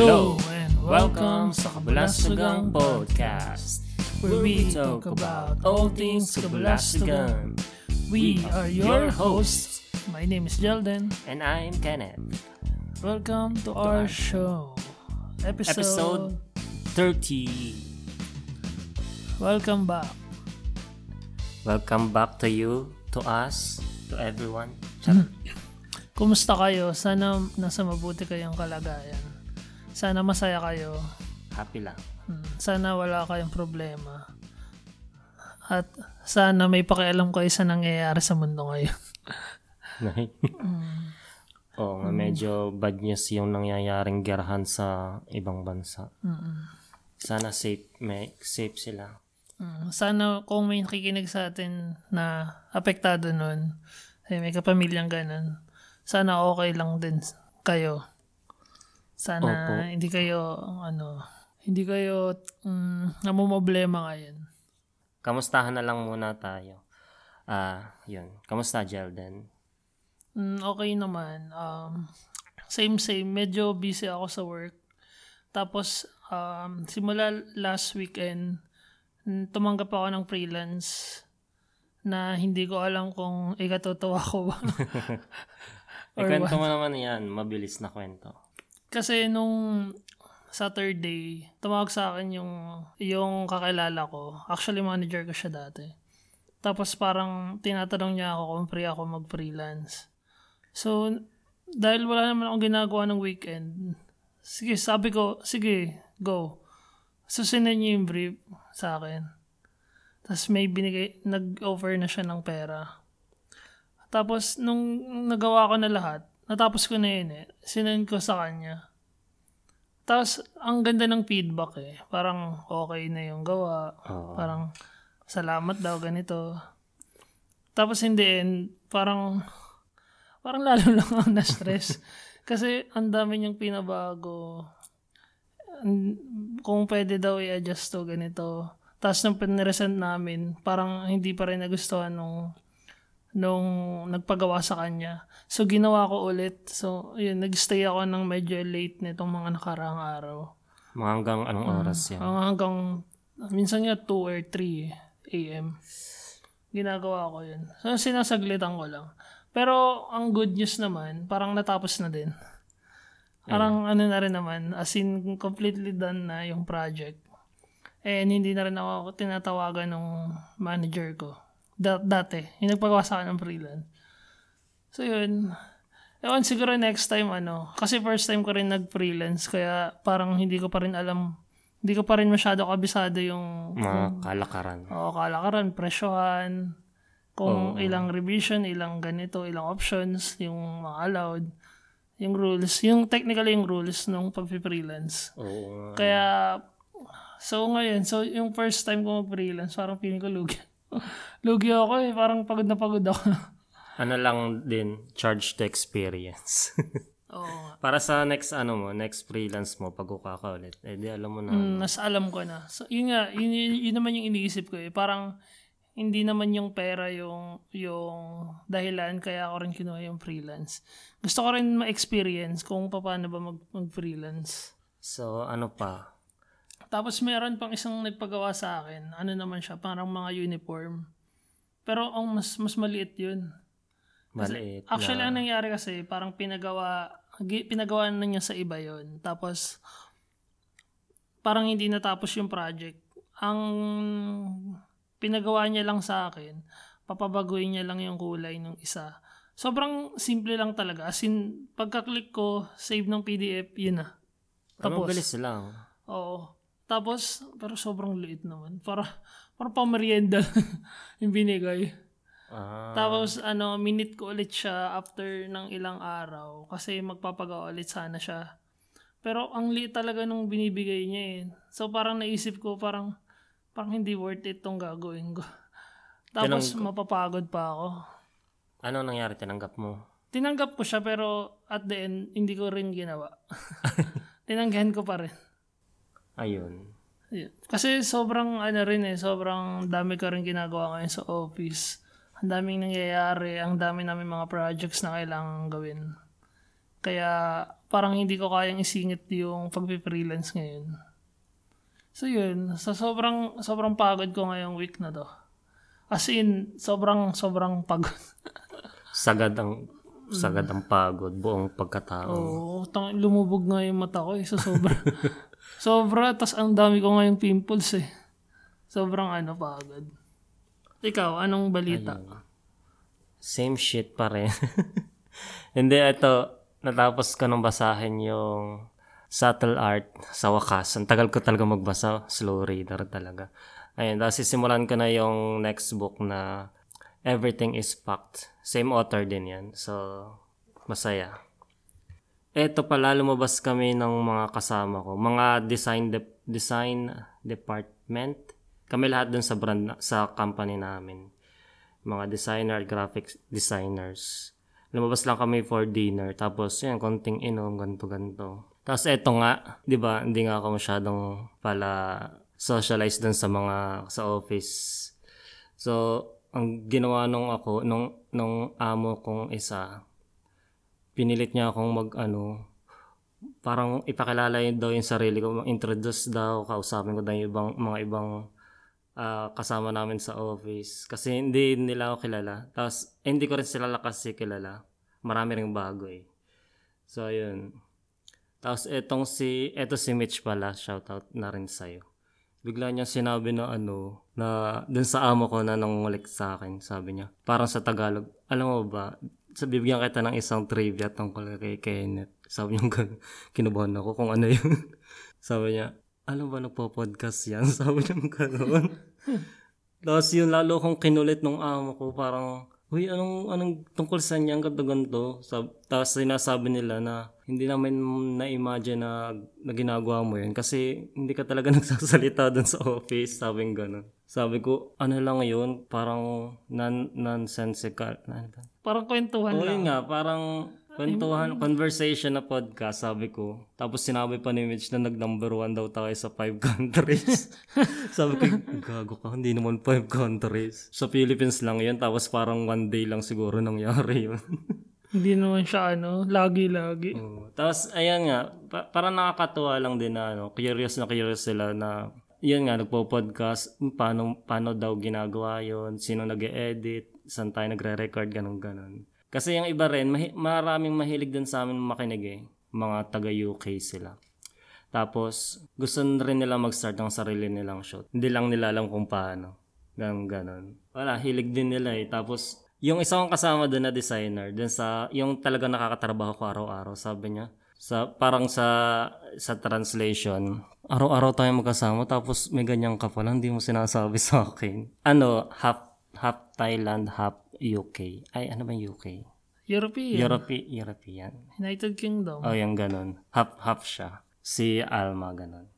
Hello and welcome sa Kabalastugang Podcast where we talk about all things Kabalastugan. We are your hosts. My name is Jelden. And I'm Kenneth. Welcome to our show. Episode, Episode 30. Welcome back. Welcome back to you, to us, to everyone. Kumusta kayo? Sana nasa mabuti kayong kalagayan. Sana masaya kayo. Happy lang. Hmm, Sana wala kayong problema. At sana may pakialam kayo sa nangyayari sa mundo ngayon. Oo nga, medyo bad news yung nangyayaring gerahan sa ibang bansa. Sana safe, may, safe sila. Mm, Sana kung may nakikinig sa atin na apektado nun, eh, may kapamilyang ganun, sana okay lang din kayo. Sana Opo. hindi kayo, ano, hindi kayo mm, namumblema ngayon. Kamustahan na lang muna tayo. Ah, yun. Kamusta, Jelden? Mm, okay naman. Um, same, same. Medyo busy ako sa work. Tapos, um, simula last weekend, mm, tumanggap ako ng freelance na hindi ko alam kung ikatutuwa ko ba. Eh, kwento mo naman yan. Mabilis na kwento. Kasi nung Saturday, tumawag sa akin yung, yung kakilala ko. Actually, manager ko siya dati. Tapos parang tinatanong niya ako kung free ako mag-freelance. So, dahil wala naman akong ginagawa ng weekend, sige, sabi ko, sige, go. So, sinend niya yung brief sa akin. Tapos may binigay, nag-offer na siya ng pera. Tapos, nung nagawa ko na lahat, natapos ko na yun eh, sinend ko sa kanya. Tapos, ang ganda ng feedback eh. Parang okay na yung gawa. Oo. Parang, salamat daw, ganito. Tapos, in the end, parang, parang lalo lang ako na-stress. Kasi, ang dami niyang pinabago. Kung pwede daw i-adjust to, ganito. Tapos, nung piniresent namin, parang hindi pa rin nagustuhan nung nung nagpagawa sa kanya. So, ginawa ko ulit. So, yun, nagstay ako ng medyo late nitong mga nakaraang araw. Mga hanggang anong oras yan? Ang hanggang, minsan nga 2 or 3 a.m. Ginagawa ko yun. So, sinasaglitan ko lang. Pero, ang good news naman, parang natapos na din. Parang ano na rin naman, as in, completely done na yung project. And hindi na rin ako tinatawagan ng manager ko. Da- dati, yung nagpagawa sa akin ng freelance. So, yun. Ewan, siguro next time, ano, kasi first time ko rin nag-freelance, kaya parang hindi ko pa rin alam, hindi ko pa rin masyado kabisado yung Mga kalakaran. Oo, kalakaran, presyohan, kung ilang revision, ilang ganito, ilang options, yung mga allowed, yung rules, yung technically yung rules nung pag-freelance. Oo nga. Kaya, so ngayon, so yung first time ko mag-freelance, parang feeling ko lugi. lugi ako eh, parang pagod na pagod ako. Ano lang din, charge to experience. Oo. Para sa next ano mo, next freelance mo pag ukaka ulit. Eh di alam mo na. Mm, nas alam ko na. So, yun nga, yun, yun, yun naman yung iniisip ko eh. Parang, hindi naman yung pera yung yung dahilan kaya ako rin kinuha yung freelance. Gusto ko rin ma-experience kung paano ba mag, mag-freelance. So ano pa? Tapos meron pang isang nagpagawa sa akin. Ano naman siya, parang mga uniform. Pero ang mas mas maliit yun. Maliit Actually, na. ang nangyari kasi, parang pinagawa, pinagawa na niya sa iba yon Tapos, parang hindi natapos yung project. Ang pinagawa niya lang sa akin, papabaguhin niya lang yung kulay ng isa. Sobrang simple lang talaga. As in, pagka-click ko, save ng PDF, yun na. Tapos, bilis lang. Oo. Tapos, pero sobrang liit naman. Para, para pamerienda yung binigay. Ah, Tapos ano, minute ko ulit siya after ng ilang araw kasi magpapagawa ulit sana siya. Pero ang liit talaga nung binibigay niya eh. So parang naisip ko parang parang hindi worth it tong gagawin ko. Tapos mapapagod pa ako. ano nangyari? Tinanggap mo? Tinanggap ko siya pero at the end hindi ko rin ginawa. Tinanggahan ko pa rin. Ayun. Yun. Kasi sobrang ano rin eh, sobrang dami ko rin ginagawa ngayon sa office. Ang daming nangyayari, ang dami namin mga projects na kailangan gawin. Kaya parang hindi ko kayang isingit yung pag-freelance ngayon. So yun, sa so, sobrang sobrang pagod ko ngayong week na to. As in, sobrang sobrang pagod. sagad ang sagad ang pagod, buong pagkatao. Oo, tang lumubog nga yung mata ko eh. So sobra. sobra, tas ang dami ko ngayong pimples eh. Sobrang ano, pagod. Ikaw, anong balita? Ayun. Same shit pa rin. Hindi, ito, natapos ko nang basahin yung subtle art sa wakas. Ang tagal ko talaga magbasa. Slow reader talaga. Ayun, tapos sisimulan ko na yung next book na Everything is Packed. Same author din yan. So, masaya. Eto pala, lumabas kami ng mga kasama ko. Mga design de- design department. Kami lahat dun sa brand, sa company namin. Mga designer, graphics designers. Lumabas lang kami for dinner. Tapos, yan, konting inom, ganto ganto Tapos, eto nga, di ba, hindi nga ako masyadong pala socialize dun sa mga, sa office. So, ang ginawa nung ako, nung, nung amo kong isa, pinilit niya akong mag, ano, parang ipakilala yun daw yung sarili ko, introduce daw, kausapin ko daw yung ibang, mga ibang uh, kasama namin sa office. Kasi hindi nila ako kilala. Tapos, eh, hindi ko rin sila kasi kilala. Marami ring bago eh. So, ayun. Tapos, etong si, eto si Mitch pala, shoutout na rin sa'yo. Bigla niya sinabi na ano, na dun sa amo ko na nangulik sa akin, sabi niya. Parang sa Tagalog, alam mo ba, sa bibigyan kita ng isang trivia tungkol kay Kenneth. Sabi niya, kinubahan ako kung ano yun. sabi niya, alam ba nagpo-podcast yan? Sabi niya gano'n. Tapos yun, lalo kong kinulit nung amo ko, parang, Uy, anong, anong tungkol sa niyan, ganto ganto. Sab- tapos sinasabi nila na hindi namin na-imagine na, na ginagawa mo yun kasi hindi ka talaga nagsasalita dun sa office, sabi gano'n. Sabi ko, ano lang yun, parang non- nonsensical. Ano ba? Parang kwentuhan Oo, lang. yun nga, parang Kwentuhan, conversation na podcast, sabi ko. Tapos sinabi pa ni Mitch na nag-number one daw tayo sa five countries. sabi ko, gago ka, hindi naman five countries. Sa Philippines lang yun, tapos parang one day lang siguro nangyari yun. hindi naman siya ano, lagi-lagi. Oh. Tapos, ayan nga, pa- parang nakakatuwa lang din na, ano, curious na curious sila na, yan nga, nagpo-podcast, paano, paano daw ginagawa yon sino nag edit saan tayo nagre-record, ganun ganon kasi yung iba rin, mahi- maraming mahilig din sa amin makinig eh. Mga taga-UK sila. Tapos, gusto rin nila mag-start ng sarili nilang show. Hindi lang nila alam kung paano. Ganun, ganun. Wala, hilig din nila eh. Tapos, yung isang kasama doon na designer, dun sa, yung talaga nakakatrabaho ko araw-araw, sabi niya, sa parang sa sa translation araw-araw tayo magkasama tapos may ganyan ka pala hindi mo sinasabi sa akin ano half half Thailand half UK. Ay, ano ba UK? European. Europe- European. United Kingdom. Oh, yung ganun. Half-half siya. Si Alma, ganun.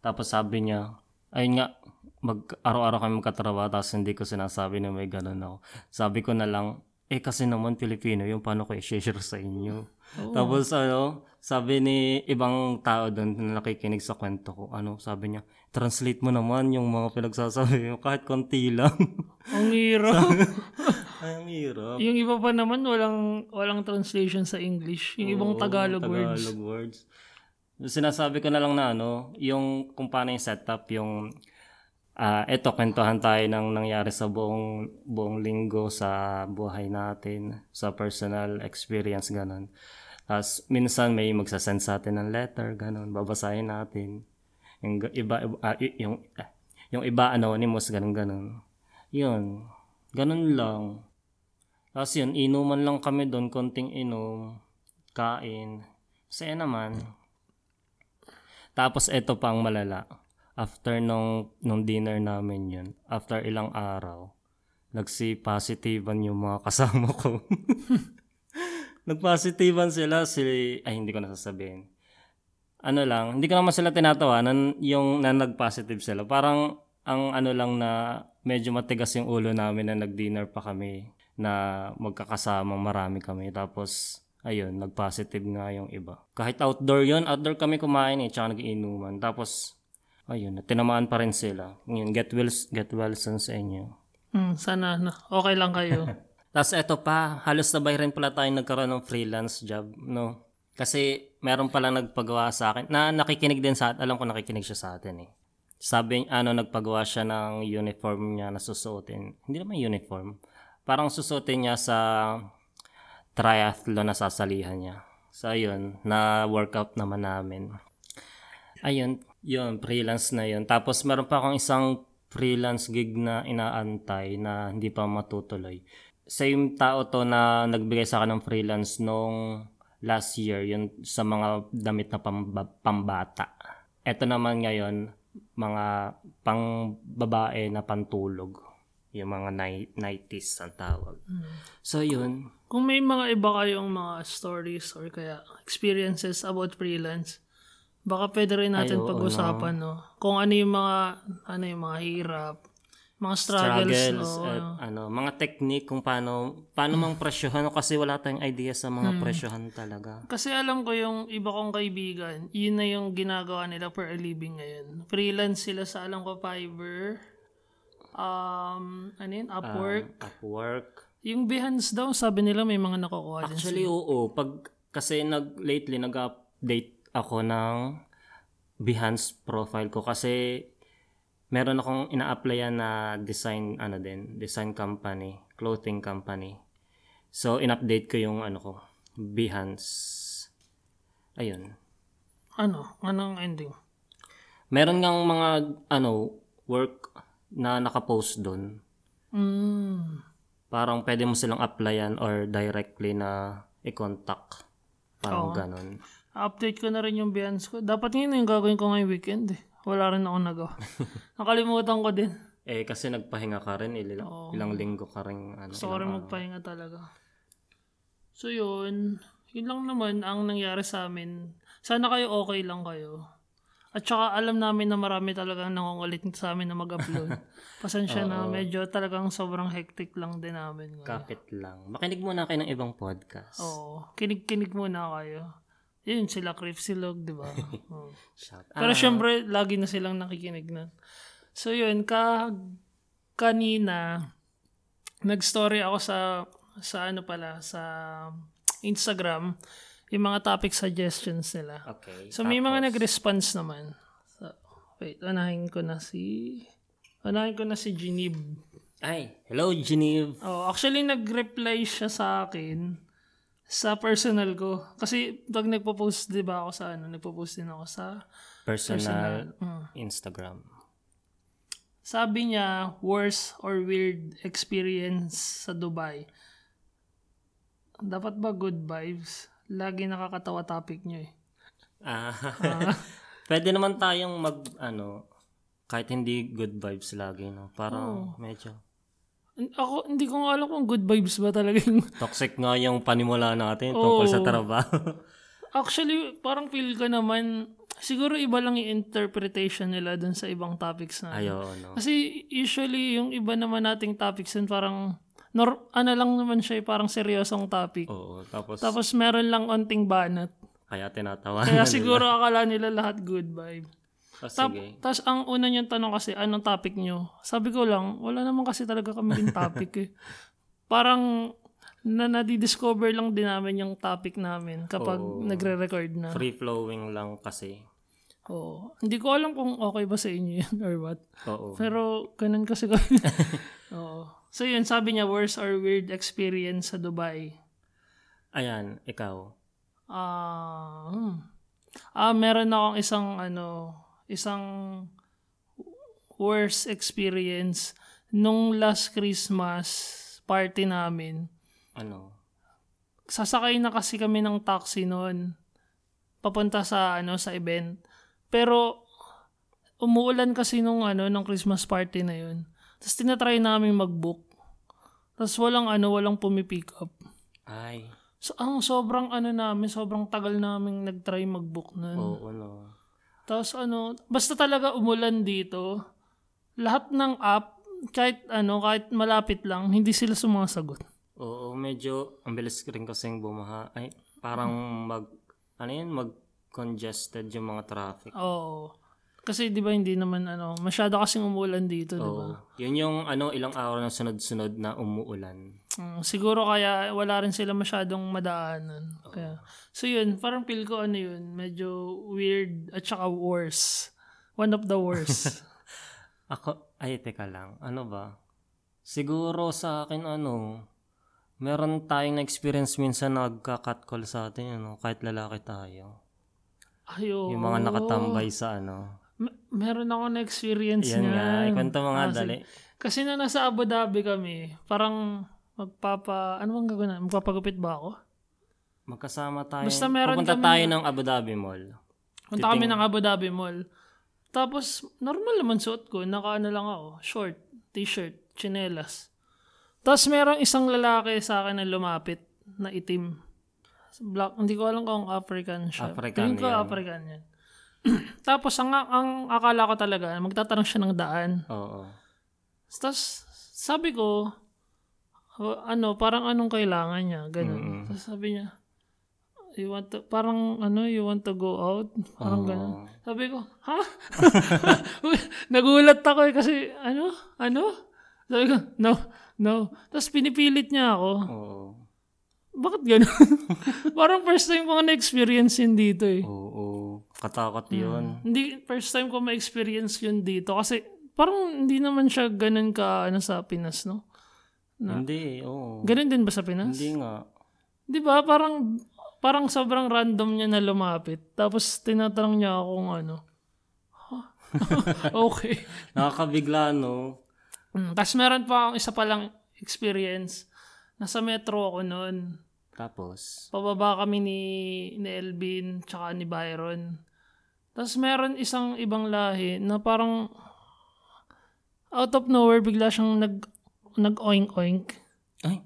Tapos sabi niya, ayun nga, mag, araw-araw kami magkatrabaho tapos hindi ko sinasabi na may ganun ako. Sabi ko na lang, eh kasi naman Pilipino yung paano ko i-share sa inyo. Oo. Tapos ano, sabi ni ibang tao doon na nakikinig sa kwento ko, ano, sabi niya, translate mo naman yung mga pinagsasabi mo kahit konti lang. Ang hirap. Ay, ang hirap. Yung iba pa naman, walang walang translation sa English. Yung ibang Tagalog, words. Tagalog words. Sinasabi ko na lang na ano, yung kung paano yung setup, yung uh, eto, kwentuhan tayo ng nangyari sa buong, buong linggo sa buhay natin, sa personal experience, ganun. Tapos, minsan may magsasend sa atin ng letter, ganun, babasahin natin. Yung iba, uh, yung, uh, yung iba anonymous, ganun, ganun. Yun, ganun lang. Tapos yun, inuman lang kami doon, konting inom, kain. Saya naman. Tapos ito pang malala. After nung, nung dinner namin yun, after ilang araw, nagsi-positivean yung mga kasama ko. Nagpositivean sila, si, ay hindi ko nasasabihin. Ano lang, hindi ko naman sila tinatawanan yung na nag-positive sila. Parang ang ano lang na medyo matigas yung ulo namin na nag-dinner pa kami na magkakasama marami kami. Tapos, ayun, nag-positive nga yung iba. Kahit outdoor yon outdoor kami kumain eh, tsaka nag-iinuman. Tapos, ayun, tinamaan pa rin sila. Yun, get well, get well soon sa inyo. Hmm, sana na. Okay lang kayo. Tapos eto pa, halos sabay rin pala tayo nagkaroon ng freelance job, no? Kasi meron pala nagpagawa sa akin, na nakikinig din sa alam ko nakikinig siya sa atin eh. Sabi, ano, nagpagawa siya ng uniform niya na susuotin. Hindi naman uniform. Parang susuotin niya sa triathlon na sasalihan niya. So, ayun, na workout naman namin. Ayun, yun, freelance na yun. Tapos, meron pa akong isang freelance gig na inaantay na hindi pa matutuloy. Same tao to na nagbigay sa akin ng freelance nung last year, yun sa mga damit na pamba- pambata. Ito naman ngayon, mga pang babae na pantulog. Yung mga night, nighties ang tawag. So, yun. Kung may mga iba kayong mga stories or kaya experiences about freelance, baka pwede rin natin Ay, oo, pag-usapan, no? Kung ano yung mga, ano yung mga hirap, mga struggles, struggles no? at ano, mga technique kung paano paano mang presyohan kasi wala tayong idea sa Hmm. mga presyohan talaga. Kasi alam ko yung iba kong kaibigan, yun na yung ginagawa nila for a living ngayon. Freelance sila sa alam ko Fiverr, um, ano yun, Upwork. Upwork. yung Behance daw, sabi nila may mga nakukuha din Actually, oo. Pag, kasi nag, lately, nag-update ako ng Behance profile ko kasi meron akong ina-applyan na design, ano din, design company, clothing company. So, in-update ko yung, ano ko, Behance. Ayun. Ano? Anong ending? Meron ngang mga, ano, work na nakapost doon. Mm. Parang pwede mo silang applyan or directly na i-contact. Parang ganun. Update ko na rin yung Behance ko. Dapat yun yung gagawin ko ngayong weekend eh. Wala rin ako nagawa. Nakalimutan ko din. Eh, kasi nagpahinga ka rin, ilang, ilang linggo ka rin, ano, Gusto ko rin magpahinga talaga. So yun, yun lang naman ang nangyari sa amin. Sana kayo okay lang kayo. At saka alam namin na marami talagang nangungulit sa amin na mag-upload. Pasensya na, medyo talagang sobrang hectic lang din namin. ngayon. kapit lang. Makinig muna kayo ng ibang podcast. Oo, kinig-kinig muna kayo. Yun, sila Criff Silog, di ba? Shout Pero syempre, lagi na silang nakikinig na. So yun, ka kanina, nag-story ako sa sa ano pala, sa Instagram, yung mga topic suggestions nila. Okay. So may mga nag-response naman. So, wait, unahin ko na si... Unahin ko na si Genib. Ay, hello, Geneve. Oh, actually nag-reply siya sa akin sa personal ko. Kasi pag nagpo-post, 'di ba ako sa ano, nagpo-post din ako sa Personal, Mm. Instagram. Sabi niya, worst or weird experience sa Dubai. Dapat ba good vibes? Lagi nakakatawa topic niyo eh. Ah, pwede naman tayong mag, ano, kahit hindi good vibes lagi, no? Parang medyo Ako, hindi ko alam kung good vibes ba talaga yung... toxic nga yung panimula natin tungkol sa trabaho. Actually, parang feel ko naman, siguro iba lang yung interpretation nila dun sa ibang topics na. Ayo, no? Kasi usually, yung iba naman nating topics dun parang, nor, ano lang naman siya, eh, parang seryosong topic. Oo, tapos, Tapos meron lang onting banat. kaya tinatawa Kaya siguro akala nila lahat good vibe. Oh, Tap, sige. Tapos ang una niyang tanong kasi, anong topic niyo? Sabi ko lang, wala naman kasi talaga kami din topic eh. Parang na nadi-discover lang din namin yung topic namin kapag nagre-record na. Free-flowing lang kasi. Oo. Hindi ko alam kung okay ba sa inyo yun or what. Oo. Pero ganun kasi kami. Oo. So yun, sabi niya, worst or weird experience sa Dubai. Ayan, ikaw. Ah, hmm. ah meron akong isang ano, isang worst experience nung last Christmas party namin. Ano? Sasakay na kasi kami ng taxi noon papunta sa ano sa event. Pero umuulan kasi nung ano ng Christmas party na yun. Tapos tinatry namin mag-book. Tapos walang ano, walang pumipick up. Ay, So, ang sobrang ano namin, sobrang tagal namin nag-try mag-book nun. oo, no. Tapos ano, basta talaga umulan dito, lahat ng app, kahit ano, kahit malapit lang, hindi sila sumasagot. Oo, medyo, ang bilis rin kasing bumaha. Ay, parang mag, ano yun, mag-congested yung mga traffic. Oo. Kasi 'di ba hindi naman ano, masyado kasing umulan dito, 'di ba? Yun yung ano, ilang araw na sunod-sunod na umuulan. Mm, siguro kaya wala rin sila masyadong madaanan. Kaya, so yun, parang feel ko ano yun, medyo weird at saka worse. One of the worst. Ako, ay, teka lang. Ano ba? Siguro sa akin, ano, meron tayong na-experience minsan na nagka-catcall sa atin, ano, kahit lalaki tayo. Ayo. Yung mga nakatambay sa ano. Me- meron ako na-experience Yan niyan. nga, ikwento mo nga, Ah, dali. Kasi na nasa Abu Dhabi kami, parang magpapa, ano bang gagawin na? Magpapagupit ba ako? Magkasama tayo. Basta meron Pupunta kami tayo ng Abu Dhabi Mall. Punta kami ng Abu Dhabi Mall. Tapos, normal naman suot ko. Naka ano lang ako, short, t-shirt, chinelas. Tapos merong isang lalaki sa akin na lumapit na itim. Black, hindi ko alam kung African siya. African Tingin ko yan. African yan. Tapos, ang, ang akala ko talaga, magtatanong siya ng daan. Oo. Tapos, sabi ko, "Oh, ano, parang anong kailangan niya, ganun. Mm-mm. Tapos sabi niya, you want to, parang ano, you want to go out? Parang Oo. ganun. Sabi ko, ha? Nagulat ako eh, kasi, ano? Ano? Sabi ko, no, no. Tapos pinipilit niya ako. Oo. Bakit ganun? parang first time ko na-experience yun dito eh. Oo. Katakot yun. Hindi, first time ko ma-experience yun dito. Kasi, parang hindi naman siya ganun ka, ano, sa Pinas, no? Na- Hindi, oo. Ganun din ba sa Pinas? Hindi nga. Di ba? Parang, parang sobrang random niya na lumapit. Tapos, tinatanong niya ako kung ano. Huh? okay. Nakakabigla, no? Mm, Tapos meron pa akong isa palang experience. Nasa metro ako noon. Tapos, Pababa kami ni, ni Elvin tsaka ni Byron. Tapos meron isang ibang lahi na parang out of nowhere bigla siyang nag nag oink oink. ay,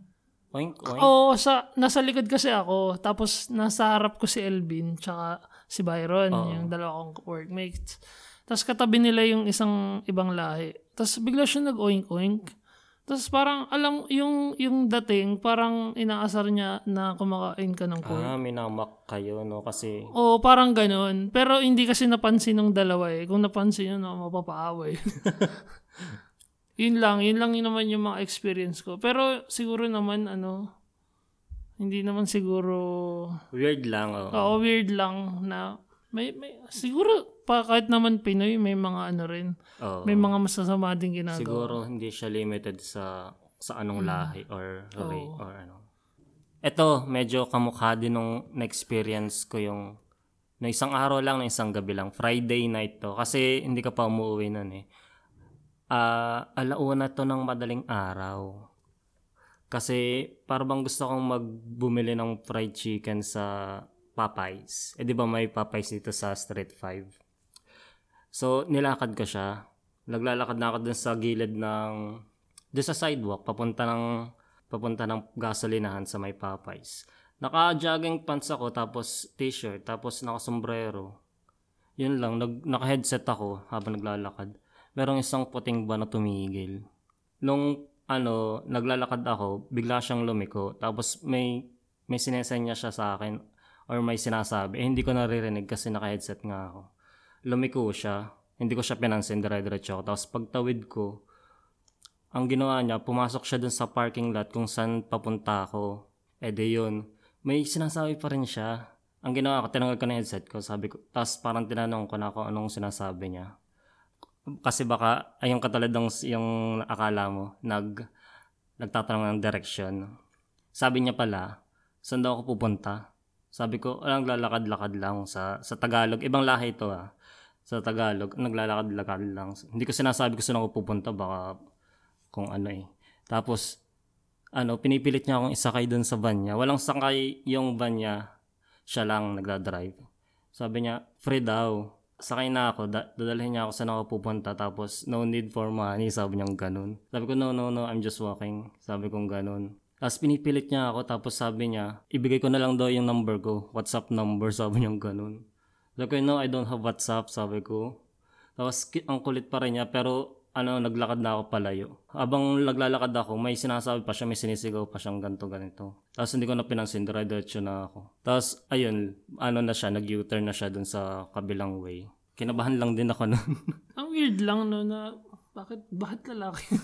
oink, oink. Oo, sa nasa likod kasi ako. Tapos nasa harap ko si Elvin tsaka si Byron, Oo. yung dalawa kong workmates. Tapos katabi nila yung isang ibang lahi. Tapos bigla siya nag oink oink. Tapos parang alam yung yung dating parang inaasar niya na kumakain ka ng pork. Ah, minamak kayo, no? Kasi, Oo, parang ganun. Pero hindi kasi napansin ng dalawa eh. Kung napansin yun, no, mapapaaway. yun lang, yun lang yun naman yung mga experience ko. Pero siguro naman, ano, hindi naman siguro, weird lang, oh. oo, weird lang na, may, may, siguro, pa, kahit naman Pinoy, may mga ano rin, Oo. may mga masasama din ginagawa. Siguro hindi siya limited sa sa anong lahi or race or ano. Ito, medyo kamukha din nung na-experience ko yung na isang araw lang, na isang gabi lang. Friday night to. Kasi hindi ka pa umuwi nun eh. Ah, alauna to ng madaling araw. Kasi parang gusto kong magbumili ng fried chicken sa Popeyes. Eh di ba may Popeyes dito sa Street 5? So, nilakad ko siya. Naglalakad na ako dun sa gilid ng... Dun sa sidewalk, papunta ng papunta ng gasolinahan sa may Popeyes. Naka-jogging pants ako, tapos t-shirt, tapos naka-sombrero. Yun lang, nag, naka-headset ako habang naglalakad. Merong isang puting ba na tumigil. Nung ano, naglalakad ako, bigla siyang lumiko. Tapos may may sinesenya siya sa akin or may sinasabi. Eh, hindi ko naririnig kasi naka-headset nga ako. Lumiko siya. Hindi ko siya pinansin, dire-diretso ako. Tapos pagtawid ko, ang ginawa niya, pumasok siya dun sa parking lot kung saan papunta ako. Eh di yun. May sinasabi pa rin siya. Ang ginawa ko, tinanggal ko na headset ko. Sabi ko, tapos parang tinanong ko na kung anong sinasabi niya. Kasi baka, ayun katulad ng yung akala mo, nag, nagtatanong ng direction. Sabi niya pala, saan daw ako pupunta? Sabi ko, walang lalakad-lakad lang sa, sa Tagalog. Ibang lahi ito ah. Sa Tagalog, naglalakad-lakad lang. Hindi ko sinasabi ko saan ako pupunta, baka kung ano eh. Tapos, ano, pinipilit niya akong isakay dun sa van niya. Walang sakay yung van niya. Siya lang nagdadrive. Sabi niya, free daw. Sakay na ako, da- dadalhin niya ako saan ako pupunta. Tapos, no need for money. Sabi niya ganun. Sabi ko, no, no, no, I'm just walking. Sabi ko ganun. Tapos pinipilit niya ako. Tapos sabi niya, ibigay ko na lang daw yung number ko. WhatsApp number. Sabi niya ganun. Sabi ko, no, I don't have WhatsApp. Sabi ko. Tapos ang kulit pa rin niya. Pero ano, naglakad na ako palayo. Habang naglalakad ako, may sinasabi pa siya, may sinisigaw pa siyang ganito, ganito. Tapos hindi ko na pinansin, dire-diretso na ako. Tapos, ayun, ano na siya, nag-U-turn na siya dun sa kabilang way. Kinabahan lang din ako nun. Ang weird lang, no, na, bakit, bakit lalaki?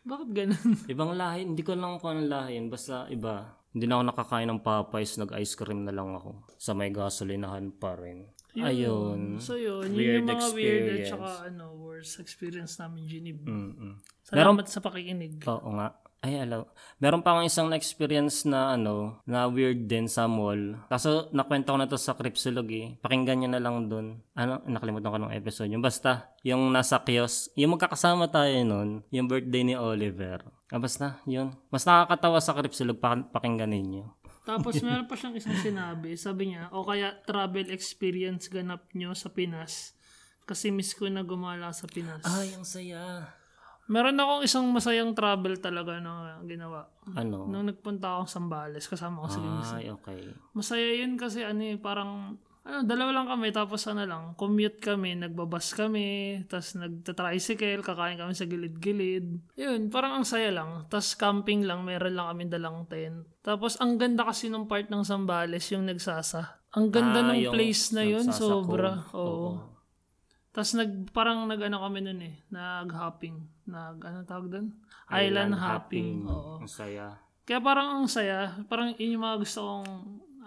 Bakit ganun? Ibang lahi, hindi ko lang kung anong lahi yun. Basta iba. Hindi na ako nakakain ng Popeyes, nag-ice cream na lang ako. Sa may gasolinahan pa rin. Ayun. So yun, Weird yun yung mga weird at experience. saka ano, worst experience namin, Ginib. Mm-mm. Salamat sa pakikinig. Oo nga. Ay, alam. Meron pa akong isang na-experience na ano, na weird din sa mall. Kaso, nakwento ko na to sa Cripsilog eh. Pakinggan nyo na lang dun. Ano, nakalimutan ko ng episode. Yung basta, yung nasa kiosk, yung magkakasama tayo nun, yung birthday ni Oliver. Ah, basta, yun. Mas nakakatawa sa Cripsilog, pak- pakinggan ninyo. Tapos meron pa siyang isang sinabi. Sabi niya, o kaya travel experience ganap nyo sa Pinas. Kasi miss ko na gumala sa Pinas. Ay, ang saya. Meron akong isang masayang travel talaga na ginawa. Ano? Nung nagpunta akong Sambales, kasama ko Lindsay. Ay, okay. Masaya yun kasi ano eh, parang, ano, dalawa lang kami, tapos ano lang, commute kami, nagbabas kami, tapos nagta-tricycle, kakain kami sa gilid-gilid. Yun, parang ang saya lang. Tapos camping lang, meron lang kami dalang tent. Tapos ang ganda kasi nung part ng Sambales, yung nagsasa. Ang ganda Ah, ng place na yun, sobra. cove. Oo. Tapos nag, parang nag-ano kami nun eh, nag-hopping. Nag, ano tawag doon? Island, hopping. Oo. Ang saya. Kaya parang ang saya, parang yun yung mga gusto kong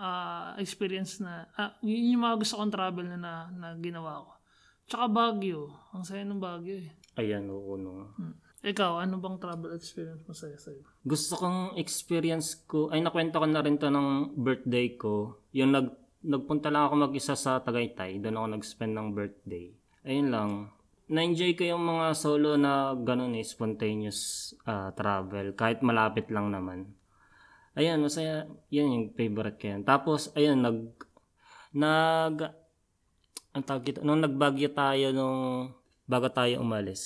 ah, experience na, ah, yun yung mga gusto kong travel na, na, na ginawa ko. Tsaka Baguio. Ang saya ng Baguio eh. Ayan, oo, no. Ikaw, ano bang travel experience masaya sa'yo? Gusto kong experience ko, ay nakwento ko na rin to ng birthday ko. Yung nag, nagpunta lang ako mag-isa sa Tagaytay, doon ako nag-spend ng birthday. Ayun lang. Na-enjoy ko yung mga solo na ganun eh, spontaneous ah, travel, kahit malapit lang naman. Ayan, masaya. Yan yung favorite ko yan. Tapos, ayun, nag, nag, ang tawag ito, nung nagbagyo tayo nung, bago tayo umalis,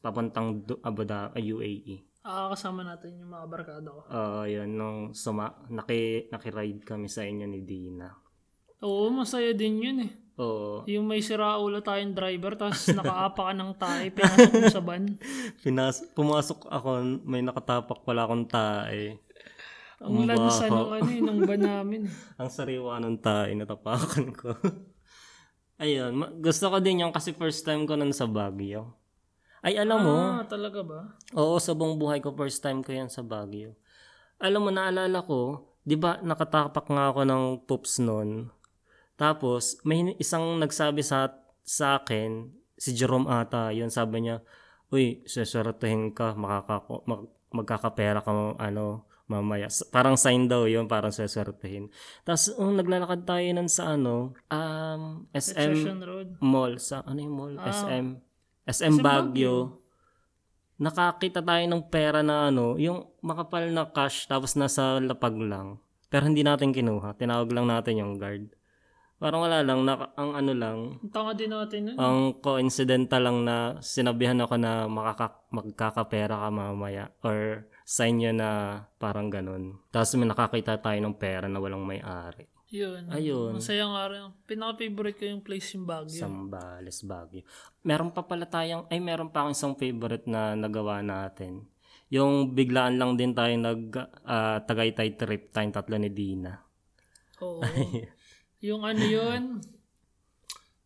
papuntang Du- Abu Dhabi, UAE. Ah, kasama natin yung mga barkada ko. Oo, yun. Nung suma, naki, nakiride kami sa inyo ni Dina. Oo, masaya din yun eh. Oo. Yung may siraulo tayong driver, tapos nakaapa ka ng tae, pinasok mo sa van. Pinas, pumasok ako, may nakatapak pala akong tae. Ang lansa nung ano eh, nung van namin. eh. Ang sariwa ng tae, natapakan ko. Ayun, ma- gusto ko din yung kasi first time ko nun sa Baguio. Ay, alam mo, Ah, talaga ba? Oo, sa buong buhay ko, first time ko yan sa Baguio. Alam mo, naalala ko, di ba nakatapak nga ako ng poops noon. Tapos, may isang nagsabi sa, sa akin, si Jerome ata, yun sabi niya, Uy, seswertuhin ka, makakako, mag, magkakapera ka, ano, mamaya. Parang sign daw yun, parang seswertuhin. Tapos, um, naglalakad tayo nun sa ano, um, SM Road. Mall, sa, ano yung mall? Ah. SM, SM Baguio nakakita tayo ng pera na ano, yung makapal na cash tapos nasa lapag lang. Pero hindi natin kinuha. Tinawag lang natin yung guard. Parang wala lang, naka, ang ano lang, Ang tanga din natin yun. ang coincidental lang na sinabihan ako na makaka, magkakapera ka mamaya or sign niya na parang ganun. Tapos may nakakita tayo ng pera na walang may-ari. Yun. Ayun. Masaya nga rin. Pinaka-favorite ko yung place yung Baguio. Sambales, Baguio. Meron pa pala tayong, ay meron pa akong isang favorite na nagawa natin. Yung biglaan lang din tayo nag ah, Tagaytay trip tayong tatlo ni Dina. Oo. yung ano yun,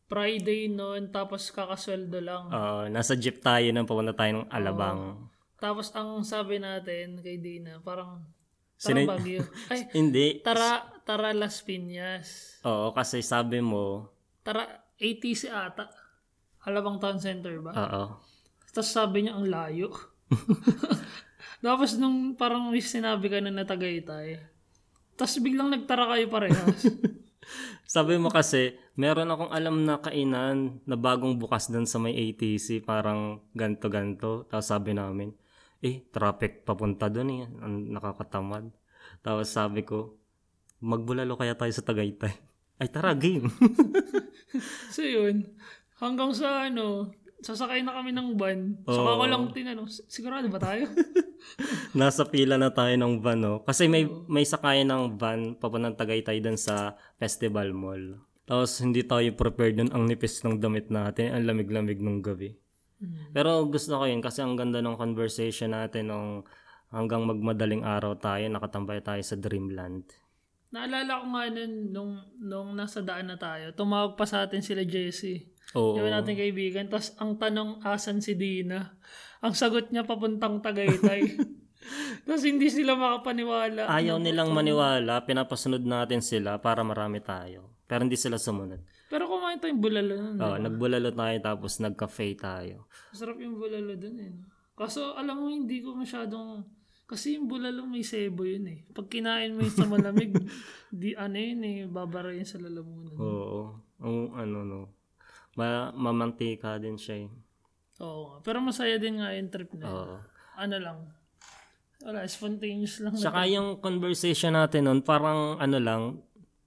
Friday noon, tapos kakasweldo lang. Oo, nasa jeep tayo nang papunta tayo ng Alabang. Tapos ang sabi natin kay Dina, parang, tara Baguio. Ay, Hindi. tara, tara Las Piñas. Oo, kasi sabi mo, Tara, ATC ata. Alabang Town Center ba? oo. Tapos sabi niya, ang layo. Tapos nung parang sinabi ka na na Tagaytay, tapos biglang nagtara kayo parehas. Sabi mo kasi, meron akong alam na kainan na bagong bukas doon sa may ATC, parang ganto-ganto. Tapos sabi namin, eh, traffic papunta doon eh. Ang nakakatamad. Tapos sabi ko, magbulalo kaya tayo sa Tagaytay. Ay, tara, game. so yun, hanggang sa ano, sasakay na kami ng van. Saka ko lang tinanong, "S- sigurado ba tayo? Nasa pila na tayo ng van, no? Kasi may, may sakayan ng van papuntang Tagaytay doon sa Festival Mall. Tapos hindi tayo prepared doon. Ang nipis ng damit natin. Ang lamig-lamig nung gabi. Pero gusto ko yun kasi ang ganda ng conversation natin nung hanggang magmadaling araw tayo, nakatambay tayo sa Dreamland. Naalala ko nga nun, nung, nung nasa daan na tayo, tumawag pa sa atin sila Jessie. Oo. Yung nating kaibigan. Tapos ang tanong, asan si Dina? ang sagot niya papuntang Tagaytay. Tapos hindi sila makapaniwala. Ayaw nilang maniwala, pinapasunod natin sila para marami tayo. Pero hindi sila sumunod. Pero kumain tayong bulalo nun. Oo, nagbulalo tayo tapos nag-cafe tayo. Masarap yung bulalo dun eh. Kaso alam mo, hindi ko masyadong... Kasi yung bulalo may sebo yun eh. Pag kinain mo yun sa malamig, di ano yun eh, babara yun sa lalamunan. Oo. Ang ano no. Ma mamantika din siya eh. Oo. Pero masaya din nga yung trip na yun. Oo. Ano lang. Wala, spontaneous lang. na- Tsaka yung conversation natin nun, parang ano lang,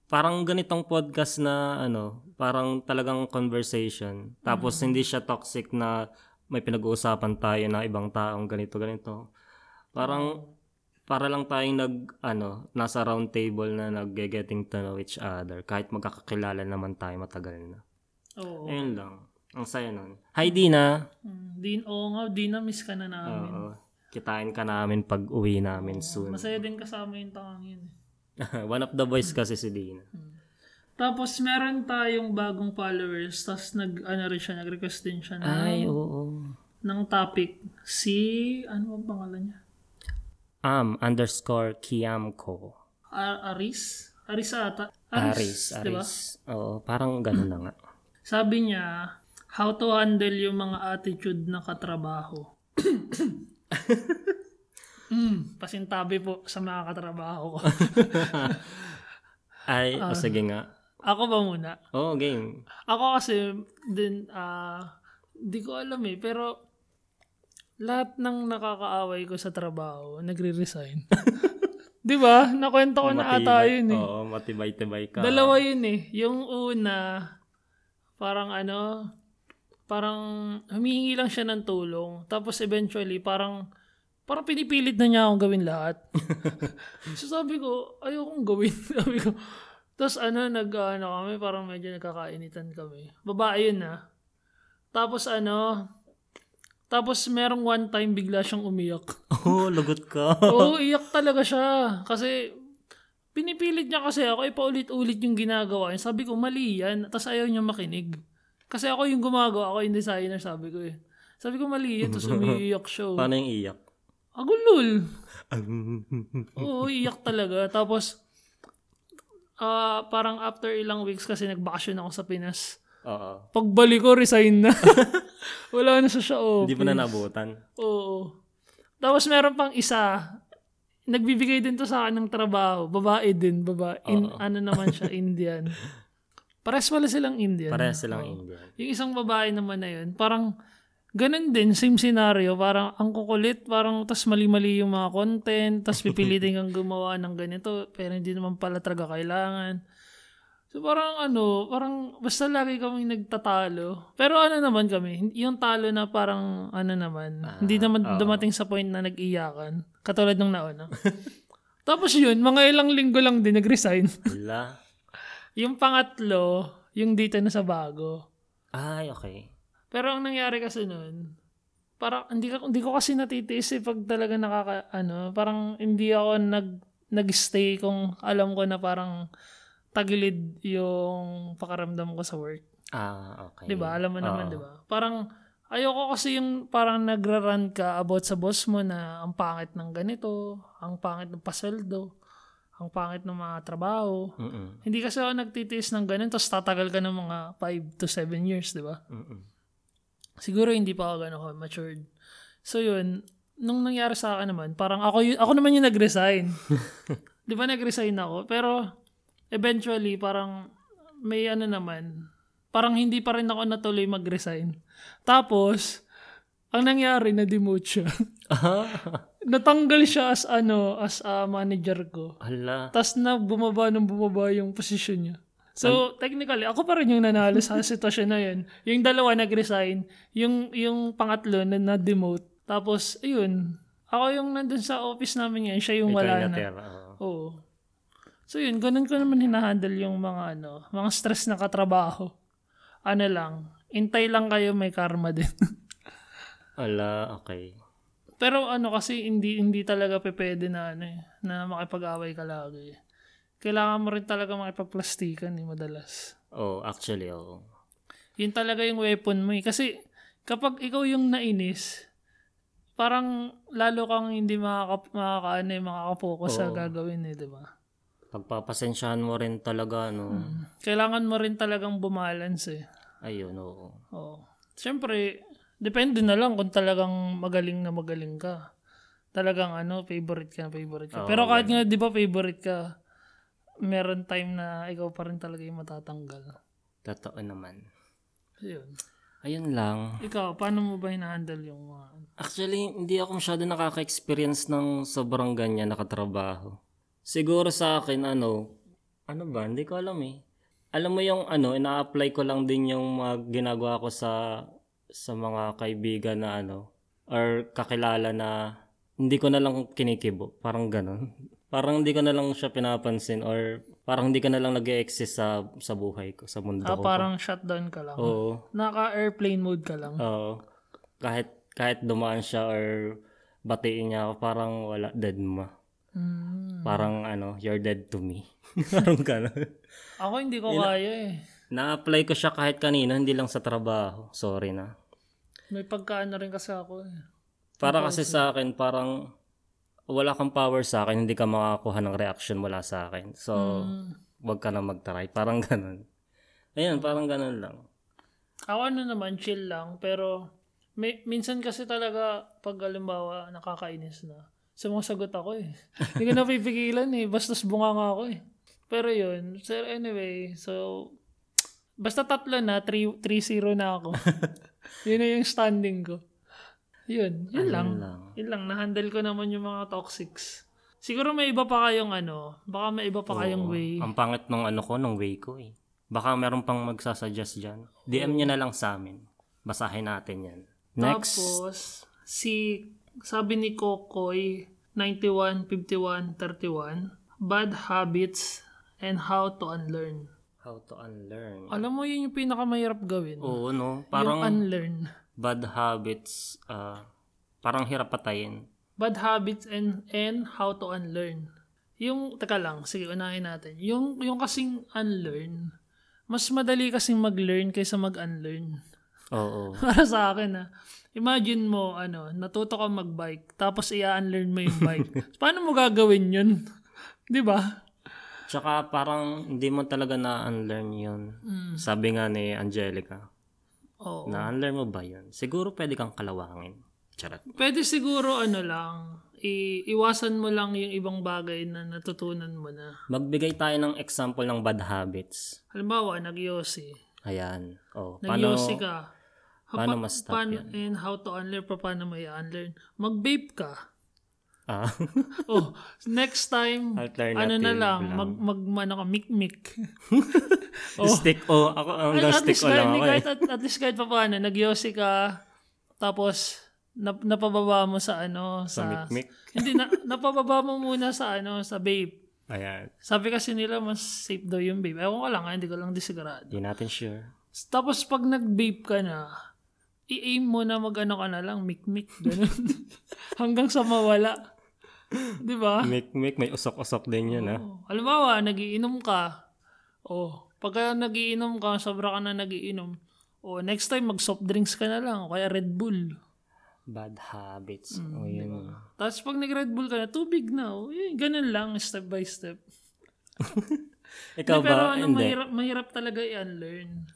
parang ganitong podcast na ano, parang talagang conversation. Tapos hindi siya toxic na may pinag-uusapan tayo na ibang taong ganito ganito. Parang para lang tayong nag ano, nasa round table na nag-getting to know each other kahit magkakakilala naman tayo matagal na. Oo. Ayun lang. Ang saya nun. Hi Dina. Mm, Din, oo nga, di na miss ka na namin. Oo. Kitain ka namin pag uwi namin soon. Masaya din kasama yung tangin. One of the boys kasi si Dina. Tapos meron tayong bagong followers. Tapos nag, ano rin siya, nag-request din siya ng, Ay, oo. ng topic. Si, ano ang pangalan niya? Am underscore Kiamko. Ar- Aris? Aris ata? Aris, diba? Aris. Oo, parang ganun na nga. Sabi niya, how to handle yung mga attitude na katrabaho. mm, pasintabi po sa mga katrabaho ko. Ay, o sige nga. Ako ba muna? Oo, game. Ako kasi din ah di ko alam eh pero lahat ng nakakaaway ko sa trabaho nagre-resign. 'Di ba? Nakwento ko na ata yun eh. Oo, matibay-tibay ka. Dalawa yun eh. Yung una parang ano parang humihingi lang siya ng tulong tapos eventually parang parang pinipilit na niya akong gawin lahat. so sabi ko, ayokong gawin. sabi ko. Tapos ano, nag, ano kami, parang medyo nagkakainitan kami. Babae yun ah. Tapos ano, tapos merong one time bigla siyang umiyak. Oo, lagot ka. Oo, iyak talaga siya. Kasi pinipilit niya kasi ako, eh paulit-ulit yung ginagawa niya. Sabi ko, mali yan. Tapos ayaw niya makinig. Kasi ako yung gumagawa, ako yung designer, sabi ko eh. Sabi ko, mali yan. Tapos umiiyak siya. oh. Paano yung iyak? Agulol. Oo, iyak talaga. Tapos, ah parang after ilang weeks kasi nagbakasyon ako sa Pinas. Oo. Pagbalik ko, resign na. Wala na sa siya Hindi mo na nabutan. Oo. Tapos meron pang isa, nagbibigay din to sa akin ng trabaho. Babae din, babae. In, ano naman siya, Indian. Pares pala silang Indian. Pareha silang Indian. Yung isang babae naman na yun, parang ganun din, same scenario. Parang ang kukulit, parang tas mali-mali yung mga content, tas pipilitin kang gumawa ng ganito, pero hindi naman pala talaga kailangan. So parang ano, parang basta lagi kami nagtatalo. Pero ano naman kami, yung talo na parang ano naman, hindi naman dumating sa point na nag-iyakan. Katulad nung nauna. Tapos yun, mga ilang linggo lang din nag-resign. Wala. yung pangatlo, yung dito na sa bago. Ay, okay. Pero ang nangyari kasi noon, parang hindi, ka, hindi ko kasi natitiis eh pag talaga nakaka, ano, parang hindi ako nag, nag-stay kung alam ko na parang tagilid yung pakaramdam ko sa work. Ah, okay. 'Di ba? Alam mo naman, Oo. 'di ba? Parang ayoko kasi yung parang nagra-run ka about sa boss mo na ang pangit ng ganito, ang pangit ng pasweldo, ang pangit ng mga trabaho. Mm-mm. Hindi kasi ako nagtitiis ng ganun, tapos tatagal ka ng mga 5 to 7 years, di ba? Mm-mm. Siguro hindi pa ako gano'n matured. So yun, nung nangyari sa akin naman, parang ako, y- ako naman yung nag-resign. di ba nag-resign ako? Pero eventually, parang may ano naman, parang hindi pa rin ako natuloy mag-resign. Tapos, ang nangyari, na-demote siya. Natanggal siya as ano, as a manager ko. Hala. Tapos na bumaba nung bumaba yung posisyon niya. So, technically, ako pa rin yung nanalo sa sitwasyon na yun. Yung dalawa nag-resign, yung, yung pangatlo na na-demote. Tapos, ayun, ako yung nandun sa office namin ngayon, siya yung Ikaw wala yung na. oo. So, yun, ganun ko naman hinahandle yung mga ano, mga stress na katrabaho. Ano lang, intay lang kayo, may karma din. Ala, okay. Pero ano kasi hindi hindi talaga pwede na ano eh, na makipag-away ka lagi. Kailangan mo rin talaga makipagplastikan eh madalas. Oh, actually, oo. Yun talaga yung weapon mo eh. Kasi kapag ikaw yung nainis, parang lalo kang hindi makaka, makaka, ano, eh, makaka-focus sa Oo. gagawin eh, di ba? Pagpapasensyahan mo rin talaga, no? Kailangan mo rin talagang bumalance eh. Ayun, oo. Oo. Siyempre, depende na lang kung talagang magaling na magaling ka. Talagang ano, favorite ka, favorite ka. Oo, Pero kahit nga, di ba favorite ka, meron time na ikaw pa rin talaga yung matatanggal. Totoo naman. Yun. Ayun lang. Ikaw, paano mo ba hinahandle yung mga... Actually, hindi ako masyado nakaka-experience ng sobrang ganyan nakatrabaho. Siguro sa akin, ano, ano ba, hindi ko alam eh. Alam mo yung ano, ina-apply ko lang din yung mga ginagawa ko sa sa mga kaibigan na ano, or kakilala na hindi ko na lang kinikibo. Parang ganun. Parang hindi ko na lang siya pinapansin or parang hindi ka na lang nag exist sa, sa buhay ko, sa mundo Ah, ko. parang shutdown ka lang. Oo. Naka-airplane mode ka lang. Oo. kahit kahit dumaan siya or batiin niya ako, parang wala, dead ma. Mm. Parang ano, you're dead to me. parang gano'n. Ako hindi ko kaya eh. Na-apply ko siya kahit kanina, hindi lang sa trabaho. Sorry na. May pagkaano rin kasi ako eh. Para kasi sa akin, parang wala kang power sa akin, hindi ka makakuha ng reaction mula sa akin. So, wag ka na mag-try. Parang ganun. Ayun, parang ganun lang. Ako ano naman, chill lang. Pero, may, minsan kasi talaga, pag halimbawa, nakakainis na, sumasagot ako eh. Hindi ko napipigilan eh. Bastos bunga nga ako eh. Pero yun, so anyway, so, basta tatlo na, 3 3-0 na ako. yun na yung standing ko. Yun, yun lang. lang. Yun lang, nahandle ko naman yung mga toxics. Siguro may iba pa kayong ano, baka may iba pa kayong way. Ang pangit nung ano ko, nung way ko eh. Baka meron pang magsasuggest dyan. DM nyo na lang sa amin. Basahin natin yan. Next. Tapos, si, sabi ni Kokoy, 91, 51, 31, bad habits and how to unlearn. How to unlearn. Alam mo, yun yung pinakamahirap gawin. Oo, no? yung Parang unlearn. Bad habits, ah, parang hirap patayin. Bad habits and and how to unlearn. Yung, teka lang, sige, unahin natin. Yung, yung kasing unlearn, mas madali kasing mag-learn kaysa mag-unlearn. Oo. Para sa akin na, imagine mo, ano, natuto ka mag-bike, tapos i-unlearn mo yung bike. Paano mo gagawin yun? Di ba? Tsaka parang hindi mo talaga na-unlearn yun. Sabi nga ni Angelica, Oo. na-unlearn mo ba yun? Siguro pwede kang kalawangin. Charot. Pwede siguro, ano lang, i- iwasan mo lang yung ibang bagay na natutunan mo na. Magbigay tayo ng example ng bad habits. Halimbawa, nag-yossi. Ayan. Oh, paano, Nag-yossi ka. Ha, paano pa- ma-stop paano, yan? And how to unlearn, pa paano mo i-unlearn. Mag-vape ka. Ah, Oh, next time, Alternative ano na lang, lang. mag, mag, ano ka, mik-mik. stick o. Ako hanggang at, stick least o lang hindi, ako eh. kahit, at, at least kahit pa paano, nagyosi ka, tapos, nap, napababa mo sa ano, Sa sa, mikmik. hindi, na, napababa mo muna sa ano, sa vape. Ayan. Sabi kasi nila, mas safe daw yung vape. Ewan ko lang, ha, hindi ko lang disigurado. Di natin sure. Tapos, pag nag-vape ka na, i-aim mo na mag-ano ka na lang, mik-mik, ganun. Hanggang sa mawala. Di ba? Make, may usok-usok din yun, ah. Oh. Halimbawa, nagiinom ka. Oh, pagka nagiinom ka, sobra ka na nagiinom. Oh, next time mag soft drinks ka na lang o kaya Red Bull. Bad habits. Mm, o yun. Tapos pag nag Red Bull ka na, tubig na. Oh, eh, ganun lang, step by step. Ikaw Hindi, pero ba? ano, Hindi. mahirap, mahirap talaga i-unlearn.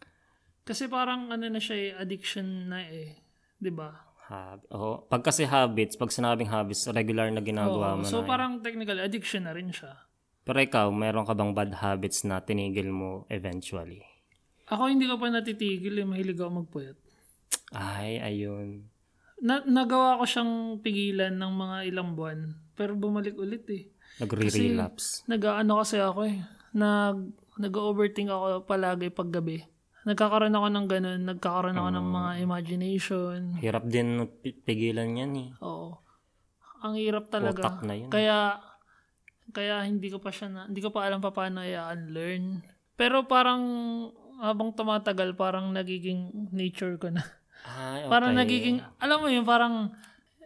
Kasi parang ano na siya eh, addiction na eh. 'Di ba? Hab- oh, pag kasi habits, pag sinabing habits, regular na ginagawa mo So na. eh. parang technically addiction na rin siya. Pero ikaw, meron ka bang bad habits na tinigil mo eventually? Ako hindi ko pa natitigil eh, mahilig ako magpuyat. Ay, ayun. Na, nagawa ko siyang pigilan ng mga ilang buwan, pero bumalik ulit eh. Nagre-relapse. Nag-ano kasi ako eh. Nag, nag-overthink ako palagi pag gabi. Nagkakaroon ako ng ganun, nagkakaroon ako ng mga imagination. Hirap din pi- pigilan yan eh. Oo. Ang hirap talaga. Utak na yun. Kaya kaya hindi ko pa siya na, hindi ko pa alam pa paano i-unlearn. Pero parang habang tumatagal, parang nagiging nature ko na. Ay, okay. Parang nagiging, alam mo yun, parang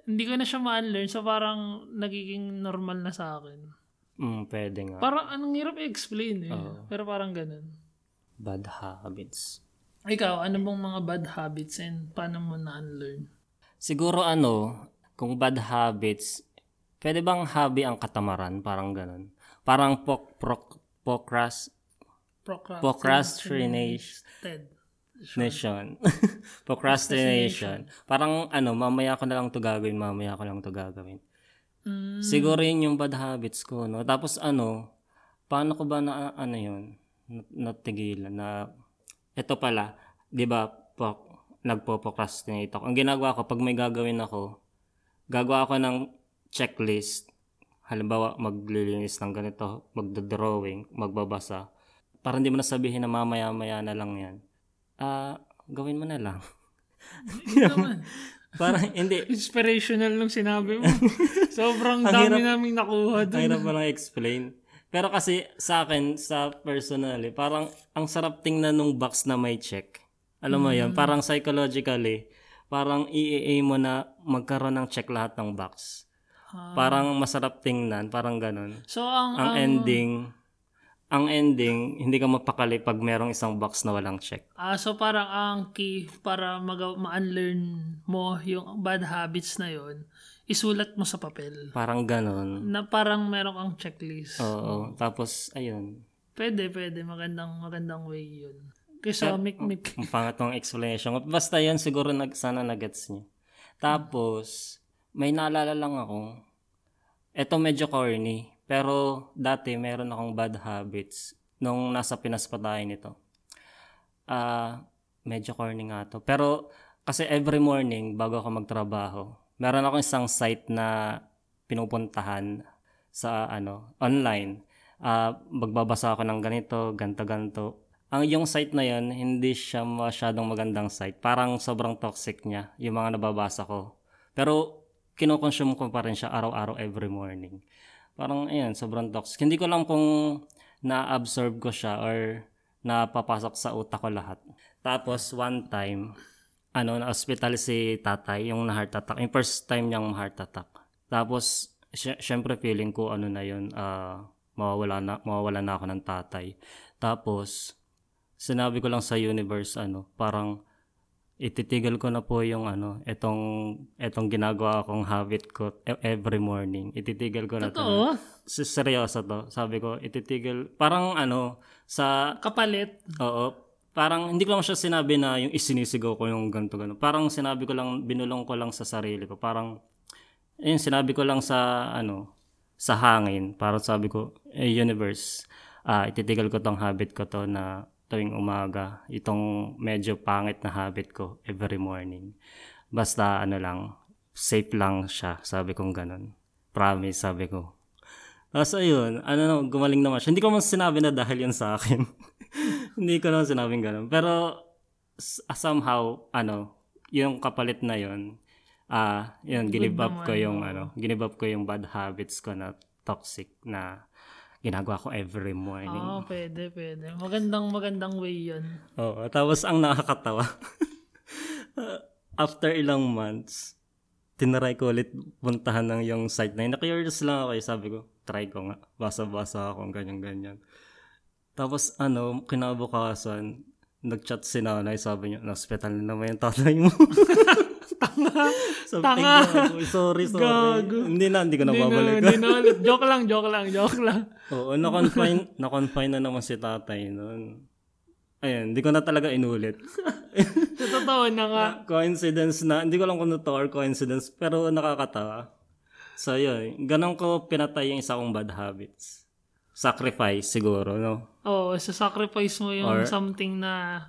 hindi ko na siya ma-unlearn. So parang nagiging normal na sa akin. Mm, pwede nga. Parang anong hirap i-explain eh. Pero parang ganun. Bad habits. Ikaw, ano bang mga bad habits and paano mo na-unlearn? Siguro ano, kung bad habits, pwede bang hobby ang katamaran? Parang ganun. Parang pok, prok, pokras, Procrast- procrastination. Nation. Procrastination. Parang ano, mamaya ko na lang to gagawin, mamaya ko lang to gagawin. Mm, Siguro yun yung bad habits ko, no? Tapos ano, paano ko ba na, ano yun, na- natigilan na, ito pala, di ba, po, nagpo-procrastinate ako. Ang ginagawa ko, pag may gagawin ako, gagawa ako ng checklist. Halimbawa, maglilinis ng ganito, magdodrawing, magbabasa. Para hindi mo na sabihin na mamaya-maya na lang yan. Ah, gawin mo na lang. Hindi naman. Para hindi, Inspirational nung sinabi mo. Sobrang Ang dami hirap- naming nakuha Ang doon. hirap pa lang explain. Pero kasi sa akin, sa personally, parang ang sarap tingnan nung box na may check. Alam mo yun, parang psychologically, parang i mo na magkaroon ng check lahat ng box. Ah. Parang masarap tingnan, parang ganun. So, ang, Ang ang, ending, ang ending, hindi ka mapakali pag merong isang box na walang check. ah, so parang ang key para mag- ma-unlearn mo yung bad habits na yon isulat mo sa papel. Parang ganun. Na parang meron kang checklist. Oo. Tapos, ayun. Pwede, pwede. Magandang, magandang way yun. Kaysa mikmik. Ang pangatong explanation. Basta yan, siguro nag, sana nagets niyo. Tapos, may naalala lang ako. Ito medyo corny. Pero dati meron akong bad habits nung nasa Pinas pa tayo nito. Ah, medyo corny nga to. Pero kasi every morning bago ako magtrabaho, meron akong isang site na pinupuntahan sa ano, online. Ah, magbabasa ako ng ganito, ganto ganto. Ang yung site na yon hindi siya masyadong magandang site. Parang sobrang toxic niya yung mga nababasa ko. Pero kinokonsume ko pa rin siya araw-araw every morning. Parang ayan, sobrang toxic. Hindi ko lang kung na-absorb ko siya or napapasok sa utak ko lahat. Tapos one time, ano, na-hospital si tatay, yung na-heart attack. Yung first time niyang heart attack. Tapos, sy- syempre feeling ko ano na yun, ah, mawawala na, mawawala na ako ng tatay. Tapos, sinabi ko lang sa universe, ano, parang, ititigil ko na po yung ano, etong, etong ginagawa kong habit ko e- every morning. Ititigil ko na to. Totoo. S- seryoso to. Sabi ko, ititigil. Parang ano, sa Kapalit. Oo. Parang hindi ko lang siya sinabi na yung isinisigaw ko yung ganto ganun. Parang sinabi ko lang, binulong ko lang sa sarili ko. Parang, ayun, sinabi ko lang sa, ano, sa hangin. Parang sabi ko, eh, universe, ah, ititigil ko tong habit ko to na tuwing umaga. Itong medyo pangit na habit ko every morning. Basta, ano lang, safe lang siya. Sabi kong ganun. Promise, sabi ko. Tapos ayun, ano na, gumaling naman siya. Hindi ko man sinabi na dahil yan sa akin. Hindi ko naman sinabing ganun. Pero s- somehow, ano, yung kapalit na yun, ah, yun, ginib up ko yung, ano, ginib up ko yung bad habits ko na toxic na ginagawa ko every morning. Oo, pwede, pwede. Magandang, magandang way yun. Oo, tapos ang nakakatawa, after ilang months, tinaray ko ulit puntahan ng yung site na yun. Na-curious lang ako eh. Sabi ko, try ko nga. Basa-basa ako, ganyan-ganyan. Tapos ano, kinabukasan, nag-chat si nanay, sabi niya, na-hospital na naman yung tatay mo. Tanga. sabi, Tanga. "Ay, gago. Sorry, sorry. Gago. Hindi na, hindi ko na Hindi na, babalik. hindi na ulit. Joke lang, joke lang, joke lang. Oo, na-confine, na-confine na naman si tatay noon. Ayun, hindi ko na talaga inulit. Sa totoo na nga. coincidence na, hindi ko lang kung totoo or coincidence, pero nakakatawa. So, yun. Ganon ko pinatay yung isa kong bad habits. Sacrifice, siguro, no? Oo, sa sacrifice mo yung Or- something na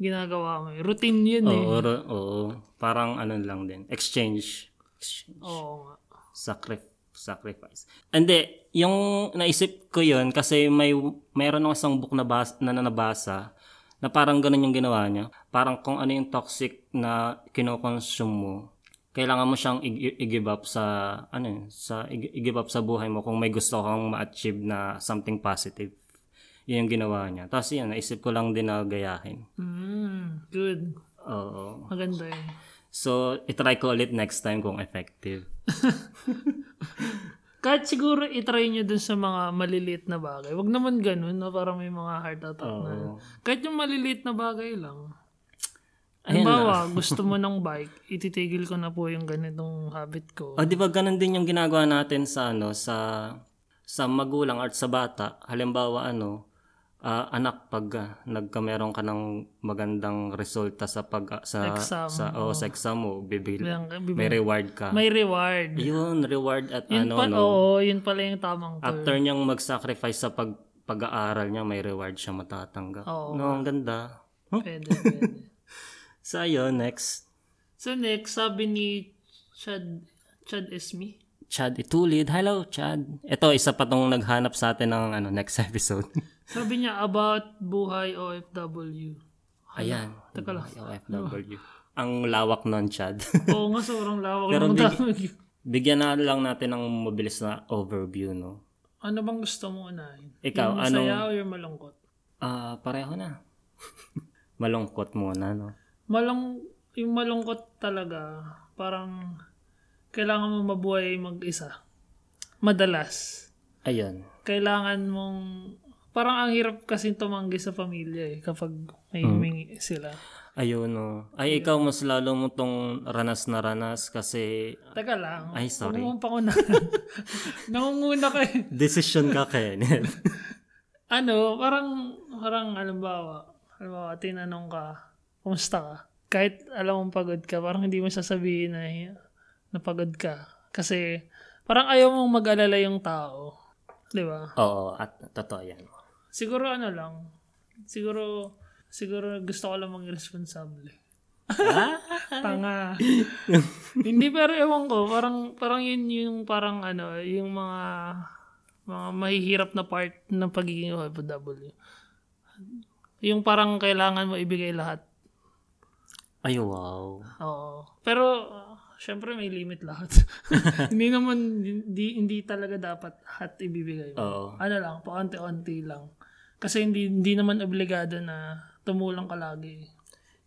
ginagawa mo. Routine yun eh. Oo, ro- oo. Parang ano lang din. Exchange. Exchange. Oo nga. Sacrifice. Sacrifice. Hindi, yung naisip ko yun kasi may mayroon ako isang book na, bas, na nabasa na parang ganun yung ginawa niya. Parang kung ano yung toxic na kinokonsume mo, kailangan mo siyang i- i-give up sa ano yun, sa i- i-give up sa buhay mo kung may gusto kang ma-achieve na something positive. Yun yung ginawa niya. Tapos yun, naisip ko lang din na gayahin. Mm, good. Oo. Maganda yun. So, itry ko ulit next time kung effective. Kahit siguro itry nyo dun sa mga maliliit na bagay. Wag naman ganun na parang may mga heart attack na. Oo. Kahit yung maliliit na bagay lang. Ayun Halimbawa, gusto mo ng bike, ititigil ko na po yung ganitong habit ko. O di ba ganun din yung ginagawa natin sa ano sa sa magulang at sa bata. Halimbawa ano, ah, anak pag uh, nagkameron ka ng magandang resulta sa pag sa Exam, sa o sa exam mo, bibigil, Bilang- may reward ka. May reward. Yun, reward at Yun ano pa, no. oo, yun pala yung tamang term. After niyang mag-sacrifice sa pag pag-aaral niya, may reward siya matatanggap. Oo. No, ang ganda. Huh? Pwede, pwede. So, ayun, next. So next, sabi ni Chad, Chad Esmi. Chad Itulid. Hello, Chad. Ito, isa pa tong naghanap sa atin ng ano, next episode. Sabi niya about buhay OFW. Ayan. Teka lang. OFW. Ang lawak nun, Chad. Oo nga, sobrang lawak Pero ng big-. Bigyan na lang natin ng mabilis na overview, no? Ano bang gusto mo unahin? Ikaw, yung masaya anong- o yung malungkot? Ah, pareho na. Malungkot muna, no? Malung, yung malungkot talaga, parang kailangan mo mabuhay mag-isa. Madalas. Ayun. Kailangan mong, parang ang hirap kasi tumanggi sa pamilya eh, kapag may Hmm. humingi sila. Ayun, no? Ay, ikaw mas lalo mo tong ranas na ranas kasi Teka lang. Ay, sorry. Huwag mo pa una. Nangunguna ka eh. decision ka, Kenneth. Ano, parang, parang, halimbawa, halimbawa, tinanong ka, kumusta ka? Kahit alam mong pagod ka, parang hindi mo sasabihin na, na pagod ka. Kasi, parang ayaw mong mag-alala yung tao. Di ba? Oo, at totoo yan. Siguro ano lang, siguro, siguro gusto ko lang maging responsable. Tanga. Hindi pero ewan ko, parang parang yun yung parang ano, yung mga mga mahihirap na part ng pagiging OFW. Yung parang kailangan mo ibigay lahat. Ay, wow. Oo. Pero uh, syempre may limit lahat. hindi naman hindi hindi talaga dapat lahat ibibigay mo. Oo. Ano lang, paunti-unti lang. Kasi hindi hindi naman obligado na tumulong ka lagi.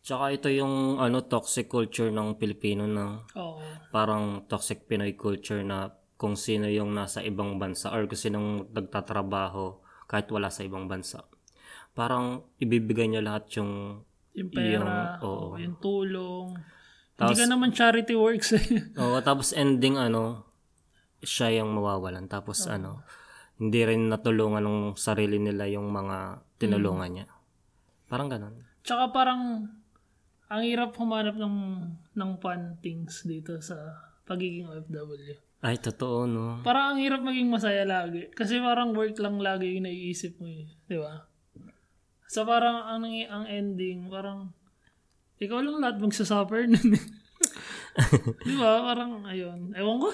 Tsaka ito yung ano toxic culture ng Pilipino na Oo. parang toxic Pinoy culture na kung sino yung nasa ibang bansa or kung sinong nagtatrabaho kahit wala sa ibang bansa. Parang ibibigay niya lahat yung Yung pera, Yung- oo. yung tulong. Tapos- hindi ka naman charity works eh. Oo, tapos ending ano, siya yung mawawalan. Tapos ano, hindi rin natulungan ng sarili nila yung mga tinulungan niya. Parang ganun. Tsaka parang ang hirap humanap ng ng fun things dito sa pagiging OFW. Ay, totoo, no? Parang ang hirap maging masaya lagi. Kasi parang work lang lagi yung naiisip mo eh. Di ba? So parang ang, ang ending, parang ikaw lang lahat magsasuffer nun. eh. Di ba? Parang, ayun. Ewan ko.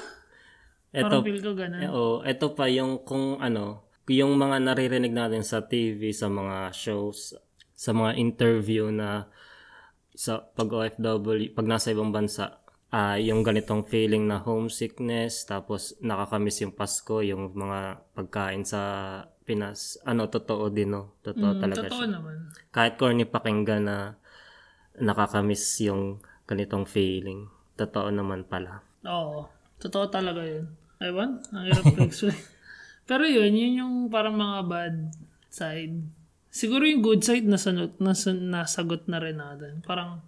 Parang Ito, feel ko ganun. oo, ito pa yung kung ano, yung mga naririnig natin sa TV, sa mga shows, sa mga interview na sa pag OFW, pag nasa ibang bansa, ah yung ganitong feeling na homesickness, tapos nakakamiss yung Pasko, yung mga pagkain sa Pinas. Ano, totoo din, no? Totoo Mm, talaga Totoo siya. naman. Kahit corny pakinggan na nakakamiss yung ganitong feeling. Totoo naman pala. Oo. Totoo talaga yun. Ewan, ang hirap ko-explain. Pero yun, yun yung parang mga bad side. Siguro yung good side nasanot, nas, nasagot na rin natin. Parang,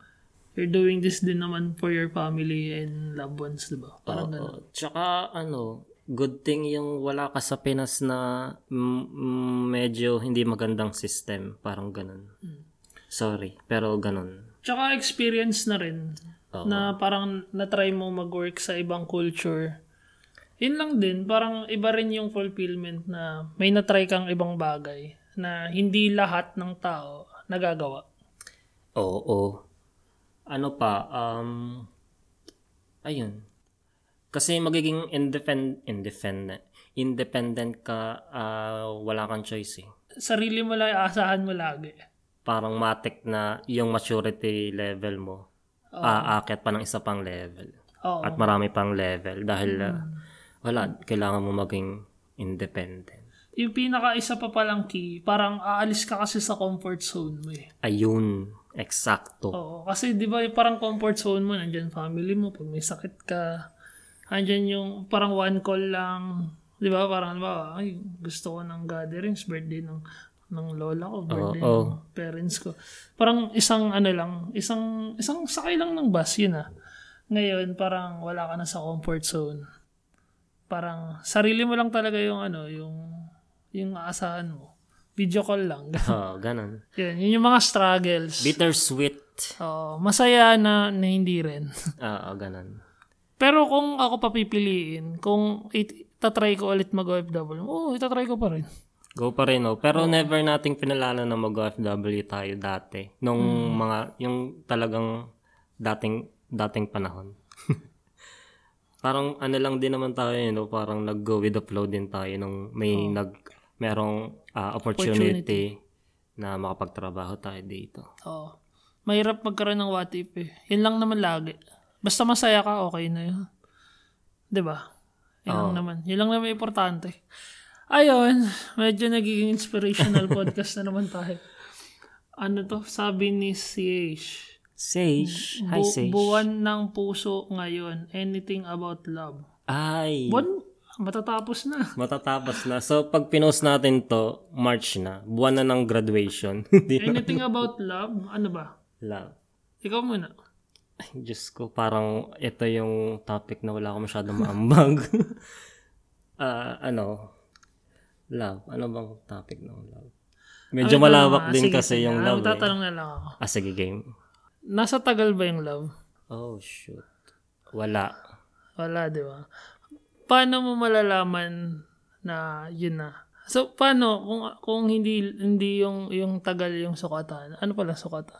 you're doing this din naman for your family and loved ones, di ba? Parang ganun. Oo. Tsaka ano, good thing yung wala ka sa Pinas na mm, mm, medyo hindi magandang system. Parang ganun. Sorry, pero ganun. Tsaka experience na rin. Oo. Na parang na-try mo mag-work sa ibang culture. Yun lang din, parang iba rin yung fulfillment na may na-try kang ibang bagay na hindi lahat ng tao nagagawa. Oo. Ano pa, um, ayun. Kasi magiging independent, independent, independent ka, ah, wala kang choice eh. Sarili mo lang, aasahan mo lagi. Parang matik na yung maturity level mo, aakit pa ng isa pang level. Oo. At marami pang level dahil ah, wala, kailangan mo maging independent. Yung pinaka isa pa palang key, parang aalis ka kasi sa comfort zone mo eh. Ayun, eksakto. Oo, kasi di ba parang comfort zone mo, nandyan family mo, pag may sakit ka, andyan yung parang one call lang, di ba, parang, ba, ay, gusto ko ng gatherings, birthday ng ng lola ko, birthday Oo. ng parents ko. Parang isang ano lang, isang isang sakay lang ng bus yun ah. Ngayon parang wala ka na sa comfort zone. Parang sarili mo lang talaga yung ano, yung yung aasahan mo. Video call lang. Oo, ganun. yun, yun yung mga struggles. Bittersweet. Oo, masaya na, na hindi rin. Oo, ganun. Pero kung ako papipiliin, kung it, tatry ko ulit mag-OFW, oo, itatry ko pa rin. Go pa rin, oh. Pero never nating pinalala na mag-OFW tayo dati. Nung Hmm. mga, yung talagang dating, dating panahon. Parang ano lang din naman tayo, you know, parang nag-go with the flow din tayo nung may nag, merong ah, opportunity, na makapagtrabaho tayo dito. Oo. Mahirap magkaroon ng what if eh. Yun lang naman lagi. Basta masaya ka, okay na yun. ba? Yun lang naman. Yun lang naman importante. Ayun, medyo nagiging inspirational podcast na naman tayo. Ano to? Sabi ni CH. Sage. Hi, Bu- Sage. buwan ng puso ngayon. Anything about love. Ay. Buwan, matatapos na. Matatapos na. So, pag pinost natin to, March na. Buwan na ng graduation. Na. Anything about love? Ano ba? Love. Ikaw muna. Ay, Diyos ko, parang ito yung topic na wala ko masyadong maambag. Ah, ano? Love. Ano bang topic ng love? Medyo Ano, malawak ah, din sige, kasi sige. yung Ah, love. Eh. Magtatanong na lang ako. Ah, sige, game. Nasa tagal ba yung love? Oh, shoot. Wala. Wala, di ba? Paano mo malalaman na yun na? So, paano kung kung hindi hindi yung yung tagal yung sukatan? Ano pala sukatan?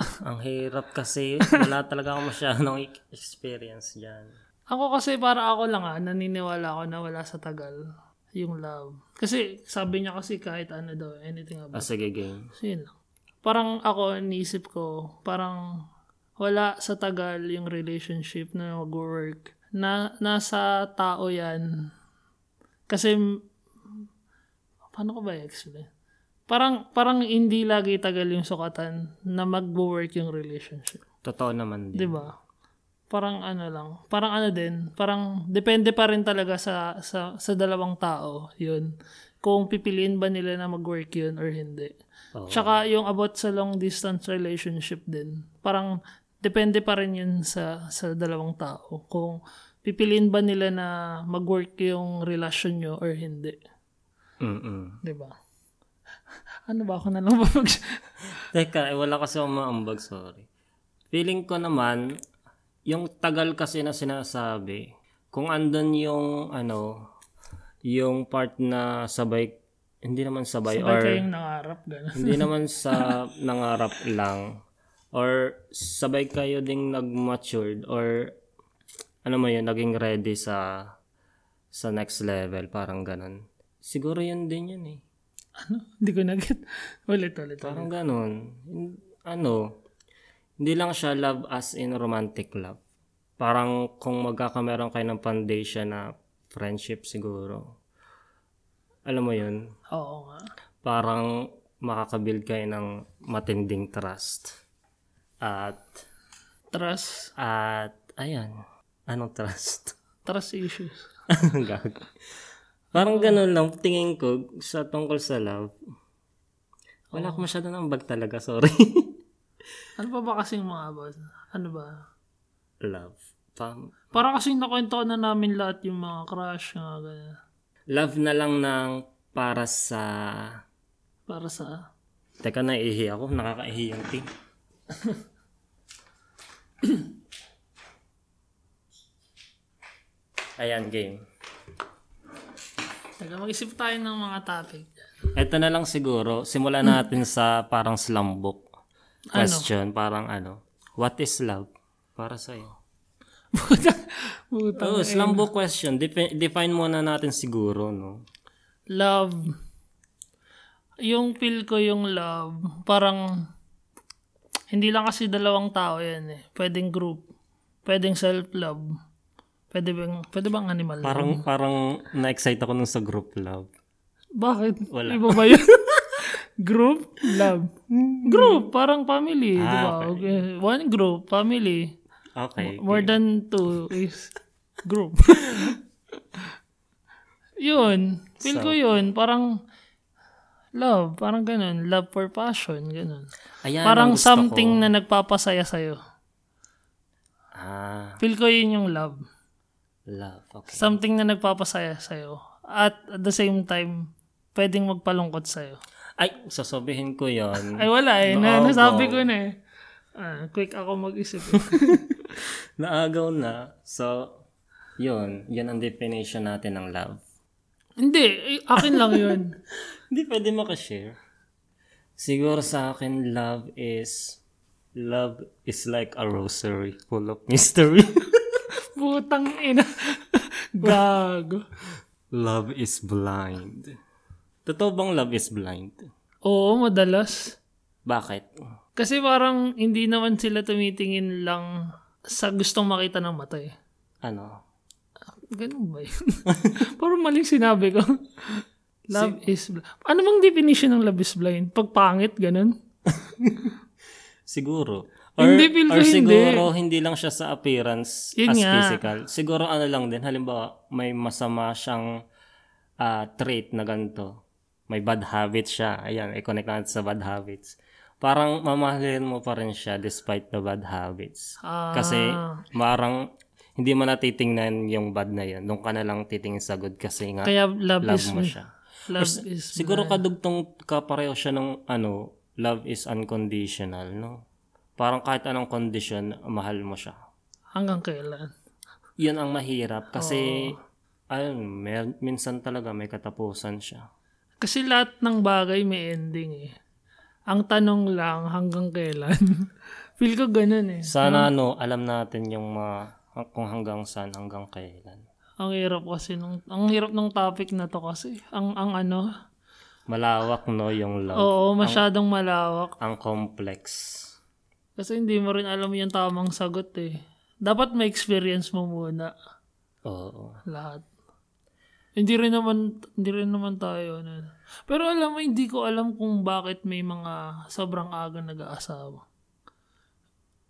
Ang hirap kasi wala talaga ako masyadong e- experience dyan. Ako kasi para ako lang ah, naniniwala ako na wala sa tagal yung love. Kasi sabi niya kasi kahit ano daw, anything Ah, about. sige, game. So, yun lang. Parang ako, niisip ko, parang wala sa tagal yung relationship na mag-work. Na, nasa tao yan. Kasi, paano ko ba i-explain? Parang, parang hindi lagi tagal yung sukatan na mag-work yung relationship. Totoo naman Di din. ba? Parang ano lang. Parang ano din. Parang depende pa rin talaga sa, sa, sa dalawang tao. Yun. Kung pipiliin ba nila na mag-work yun or hindi. Oo. Tsaka yung about sa long distance relationship din. Parang depende pa rin yun sa, sa dalawang tao. Kung pipiliin ba nila na mag-work yung relasyon nyo or hindi. Mm-mm. Di ba? Ano ba ako na lang mag- Teka, eh, wala kasi akong maambag, sorry. Feeling ko naman, yung tagal kasi na sinasabi, kung andun yung, ano, yung part na sabay, hindi naman sabay, Sabay or kayong nangarap, gano'n. hindi naman sa nangarap lang, or sabay kayo ding nag-matured, or ano mo yun, naging ready sa sa next level, parang ganun. Siguro yun din yun eh. Ano? Hindi ko nag-get. Ulit, ulit, ulit. Parang ganun. Ano, hindi lang siya love as in romantic love. Parang kung magkakameron kayo ng foundation na friendship siguro. Alam mo yun? Oo nga. Parang makakabuild kayo ng matinding trust. At, Trust. at, ayan. Anong trust? Trust issues. Parang ganun lang, tingin ko, sa tungkol sa love. Wala ko masyado ng bag talaga, sorry. Ano pa ba kasing mga about? Ano ba? love. Pam- Para kasing nakwento na namin lahat yung mga crush, mga ganyan. Love na lang ng para sa... Para sa... Teka, naihi ako. Nakakaihi yung tea. Ayan, game. Taga mag-isip tayo ng mga topic. Ito na lang siguro. Simulan natin sa parang slam book question. Parang ano. What is love? Para sa'yo. Puta. Oh, slam book question. Defi- define muna natin siguro, no? Love. Yung feel ko yung love, parang hindi lang kasi dalawang tao yan eh. Pwedeng group. Pwedeng self-love. Pwede bang, pwede bang animal love? Parang, parang na-excite ako nung sa group love. Bakit? Wala. Iba ba yun? group? Love. Group. Parang family. di Ah, ba? Okay. One group. Family. Okay. More than two is group. yun. Feel ko yun. Parang Love, parang ganun. Love for passion, ganun. Ayan, parang something ko. na nagpapasaya sa'yo. Ah, Feel ko yun yung love. love. Okay. Something na nagpapasaya sa'yo. At at the same time, pwedeng magpalungkot sa'yo. Ay, sasabihin ko yon. Ay, wala eh. Na, Oo, nasabi go. ko na eh. Ah, quick ako mag-isip. eh. Naagaw na. So, yun. Yun ang definition natin ng love. Hindi, eh, akin lang yun. Hindi pwede makashare. Siguro sa akin, love is... Love is like a rosary full of mystery. Putang ina. Gago. love is blind. Totoo bang love is blind? Oo, madalas. Bakit? Kasi parang hindi naman sila tumitingin lang sa gustong makita ng mata eh. Ano? Ganun ba yun? parang maling sinabi ko. Love is blind. Ano bang definition ng love is blind? Pagpangit, ganun? Siguro. Or, Hindi, feel or hindi. siguro hindi lang siya sa appearance Yun as nga. physical. Siguro ano lang din. Halimbawa, may masama siyang ah, trait na ganito. May bad habits siya. Ayan, i-connect natin sa bad habits. Parang mamahalin mo pa rin siya despite the bad habits. Ah, Kasi marang hindi mo natitingnan yung bad na yun. Doon ka na lang titingin sa good kasi nga kaya love, love is mo siya. love is Siguro kadugtong kapareho siya ng ano, love is unconditional, no? Parang kahit anong condition, mahal mo siya. hanggang kailan. Yun ang mahirap kasi ayun, mer- minsan talaga may katapusan siya. Kasi lahat ng bagay may ending eh. Ang tanong lang hanggang kailan. Feel ko ganun eh. Sana ano, alam natin yung mga kung hanggang saan, hanggang kailan. Ang hirap kasi nung ang hirap ng topic na to kasi. Ang ang ano, Malawak no yung love. oo, masyadong malawak. Ang complex. Kasi hindi mo rin alam yung tamang sagot eh. Dapat may experience mo muna Oo. lahat. Hindi rin naman hindi rin naman tayo ano. Pero alam mo hindi ko alam kung bakit may mga sobrang aga nag-aasawa.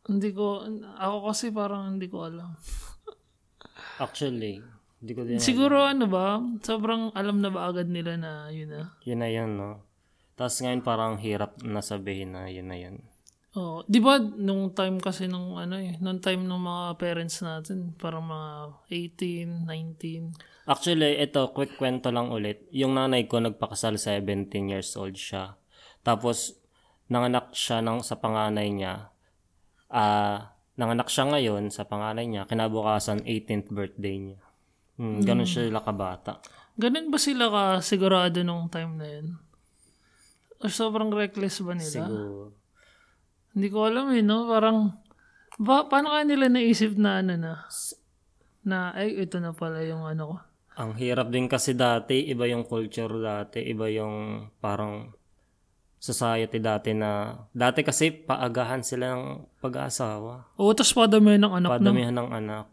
Hindi ko ako kasi parang hindi ko alam. Actually, hindi ko din Siguro ano ba, sobrang alam na ba agad nila na yun na. Yun na yun, no? Tapos ngayon parang hirap na sabihin na yun na yun. Oh, 'di ba nung time kasi nung ano eh, nung time ng mga parents natin, parang mga 18, 19. Actually, ito, quick kwento lang ulit. Yung nanay ko nagpakasal 17 years old siya. Tapos, nanganak siya ng, sa panganay niya. Ah, nanganak siya ngayon sa panganay niya. Kinabukasan, 18th birthday niya. Hmm, ganun sila kabata. Ganun ba sila ka sigurado nung time na yun? O sobrang reckless ba nila? Siguro. Hindi ko alam eh, no? Parang, ba, paano kaya nila naisip na ano na? Na, ay, ito na pala yung ano ko. Ang hirap din kasi dati, iba yung culture dati, iba yung parang society dati na, dati kasi paagahan sila ng pag-aasawa. Oo, tapos padami ng anak na. Padamihan ng anak.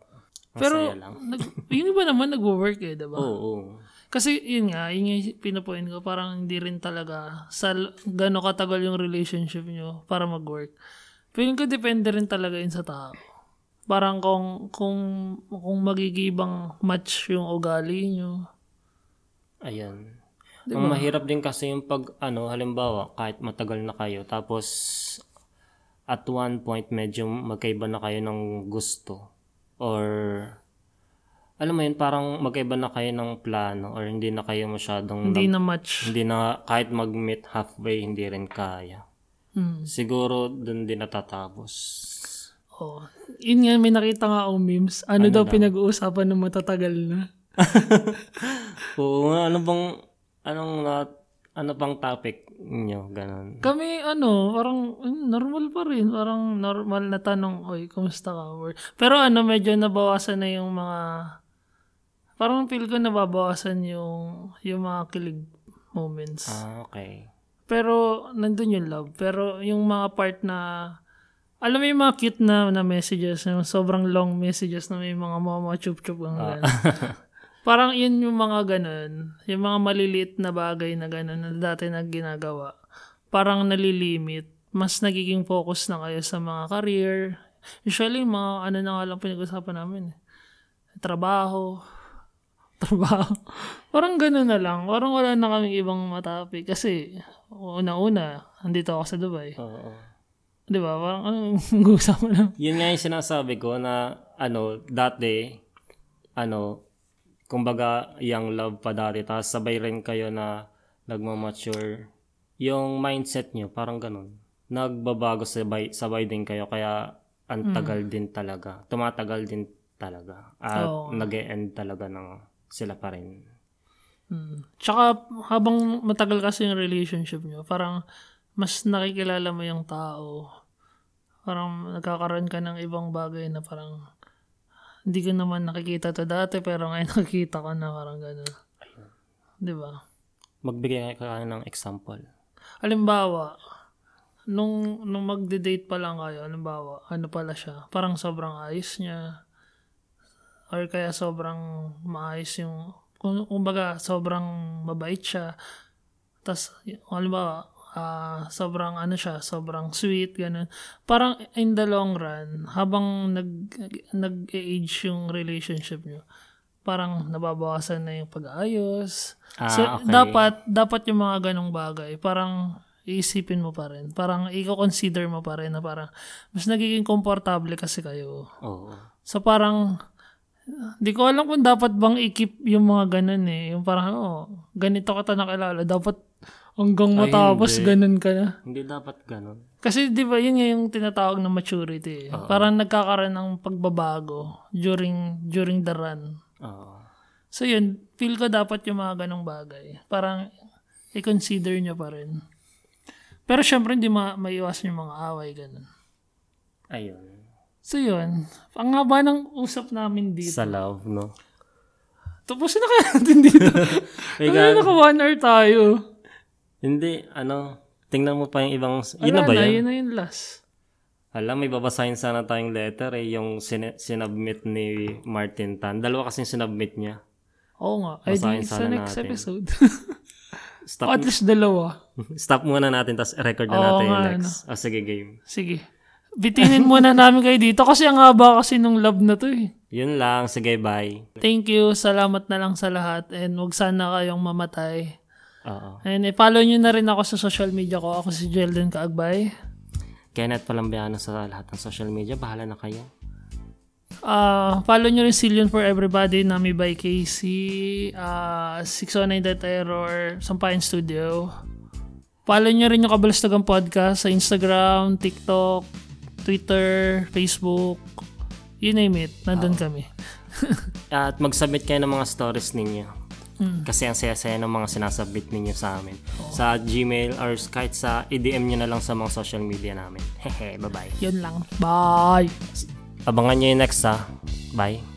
Ang Pero, lang. nag, yung iba naman nag-work eh, diba? Oo. Kasi yun nga, yun yung pinapoint ko, parang hindi rin talaga sa gano'ng katagal yung relationship nyo para mag-work. Feeling ko depende rin talaga yun sa tao. Parang kung, kung, kung magigibang match yung ugali nyo. Ayan. Ang mahirap din kasi yung pag, ano, halimbawa, kahit matagal na kayo, tapos at one point medyo magkaiba na kayo ng gusto. Or, alam mo yun, parang magkaiba na kayo ng plano or hindi na kayo masyadong, Hindi na match. hindi na, kahit mag-meet halfway, hindi rin kaya. Hmm. Siguro, dun din natatapos. Oh. Yun nga, may nakita nga akong memes. Ano, daw pinag-uusapan ng matatagal na? Oo nga, ano bang, anong, na- ano bang topic nyo, ganon. Kami, ano, parang mm, normal pa rin. Parang normal na tanong, oy, kumusta ka? Or- Pero ano, medyo nabawasan na yung mga, parang feel ko nababawasan yung, yung mga kilig moments. Ah, okay. Pero, nandun yung love. Pero, yung mga part na, alam mo yung mga cute na, na messages, yung sobrang long messages na may mga mama chup-chup ang gano'n. Parang yun yung mga ganun. Yung mga maliliit na bagay na ganun na dati na ginagawa. Parang nalilimit. Mas nagiging focus na kayo sa mga career. Usually, mga ano na nga lang pinag-usapan namin. eh. Trabaho. Trabaho. Parang gano'n na lang. Parang wala na kaming ibang matopic. Kasi, una-una, andito ako sa Dubai. Oo. Di ba? Parang anong gusto mo lang? Yun nga yung sinasabi ko na ano, dati, ano, kumbaga, young love pa dati. Tapos sabay rin kayo na nagmamature. Yung mindset nyo, parang ganun. Nagbabago sabay, sabay din kayo. Kaya ang tagal din talaga. Tumatagal din talaga. At Oo. nag end talaga ng sila pa rin. Hmm. Tsaka, habang matagal kasi yung relationship nyo, parang mas nakikilala mo yung tao. Parang nagkakaroon ka ng ibang bagay na parang hindi ko naman nakikita to dati pero ngayon nakikita ko na parang gano'n. Di ba? Magbigay ka ng example. Halimbawa, nung, nung magde-date pa lang kayo, halimbawa, ano pala siya, parang sobrang ayos niya, or kaya sobrang maayos yung, kung, kumbaga, sobrang mabait siya, tas, halimbawa, ah, sobrang ano siya, sobrang sweet, ganun. Parang in the long run, habang nag, nag-age yung relationship nyo, parang nababawasan na yung pag-aayos, Ah, so, okay. dapat, dapat yung mga ganong bagay, parang iisipin mo pa rin. Parang i-consider mo pa rin na parang mas nagiging komportable kasi kayo. Oo. So parang, di ko alam kung dapat bang i-keep yung mga ganun eh. Yung parang, oh, ganito ka ta nakilala. Dapat hanggang Ay, matapos hindi. ganun ka na. Hindi dapat ganun. Kasi di ba yun yung tinatawag na maturity. Eh. Parang nagkakaroon ng pagbabago during during the run. Oo. So yun, feel ko dapat yung mga ganong bagay. Parang i-consider nyo pa rin. Pero syempre hindi ma maiwasan yung mga away, ganun. Ayun. So yun, ang haba ng usap namin dito. Sa love, no? Tapusin na kaya natin dito. May Ano naka one hour tayo. Hindi, ano, tingnan mo pa yung ibang, yun na Wala ba na, yun? yun na yung last. Alam, may babasahin sana tayong letter eh, yung sin- sinubmit ni Martin Tan. Dalawa kasing sinubmit niya. Oo nga. Ay di, sa next natin. episode. Stop, At least dalawa. stop muna natin, tapos record na Oo natin yung nga, next. Ah, sige, game. Sige. Bitinin muna namin kayo dito kasi ang haba kasi nung love na to eh. Yun lang, sige, bye. Thank you. Salamat na lang sa lahat. And huwag sana kayong mamatay. Oo. And i-follow nyo na rin ako sa social media ko. Ako si Jelden Kaagbay. Kenneth Palambiano sa lahat ng social media. Bahala na kayo. Ah, follow nyo rin Zillion for Everybody, Nami by Casey, ah 609 The Terror, Sampayan Studio. Follow nyo rin yung Kabalastagang Podcast sa Instagram, TikTok, Twitter, Facebook, you name it, nandun kami. At mag-submit kayo ng mga stories ninyo. Kasi ang saya-saya ng mga sinasubmit ninyo sa amin. Sa Gmail or kahit sa i-DM nyo na lang sa mga social media namin. Hehe, bye-bye. Yun lang. Bye! Abangan nyo yung next ha. Bye.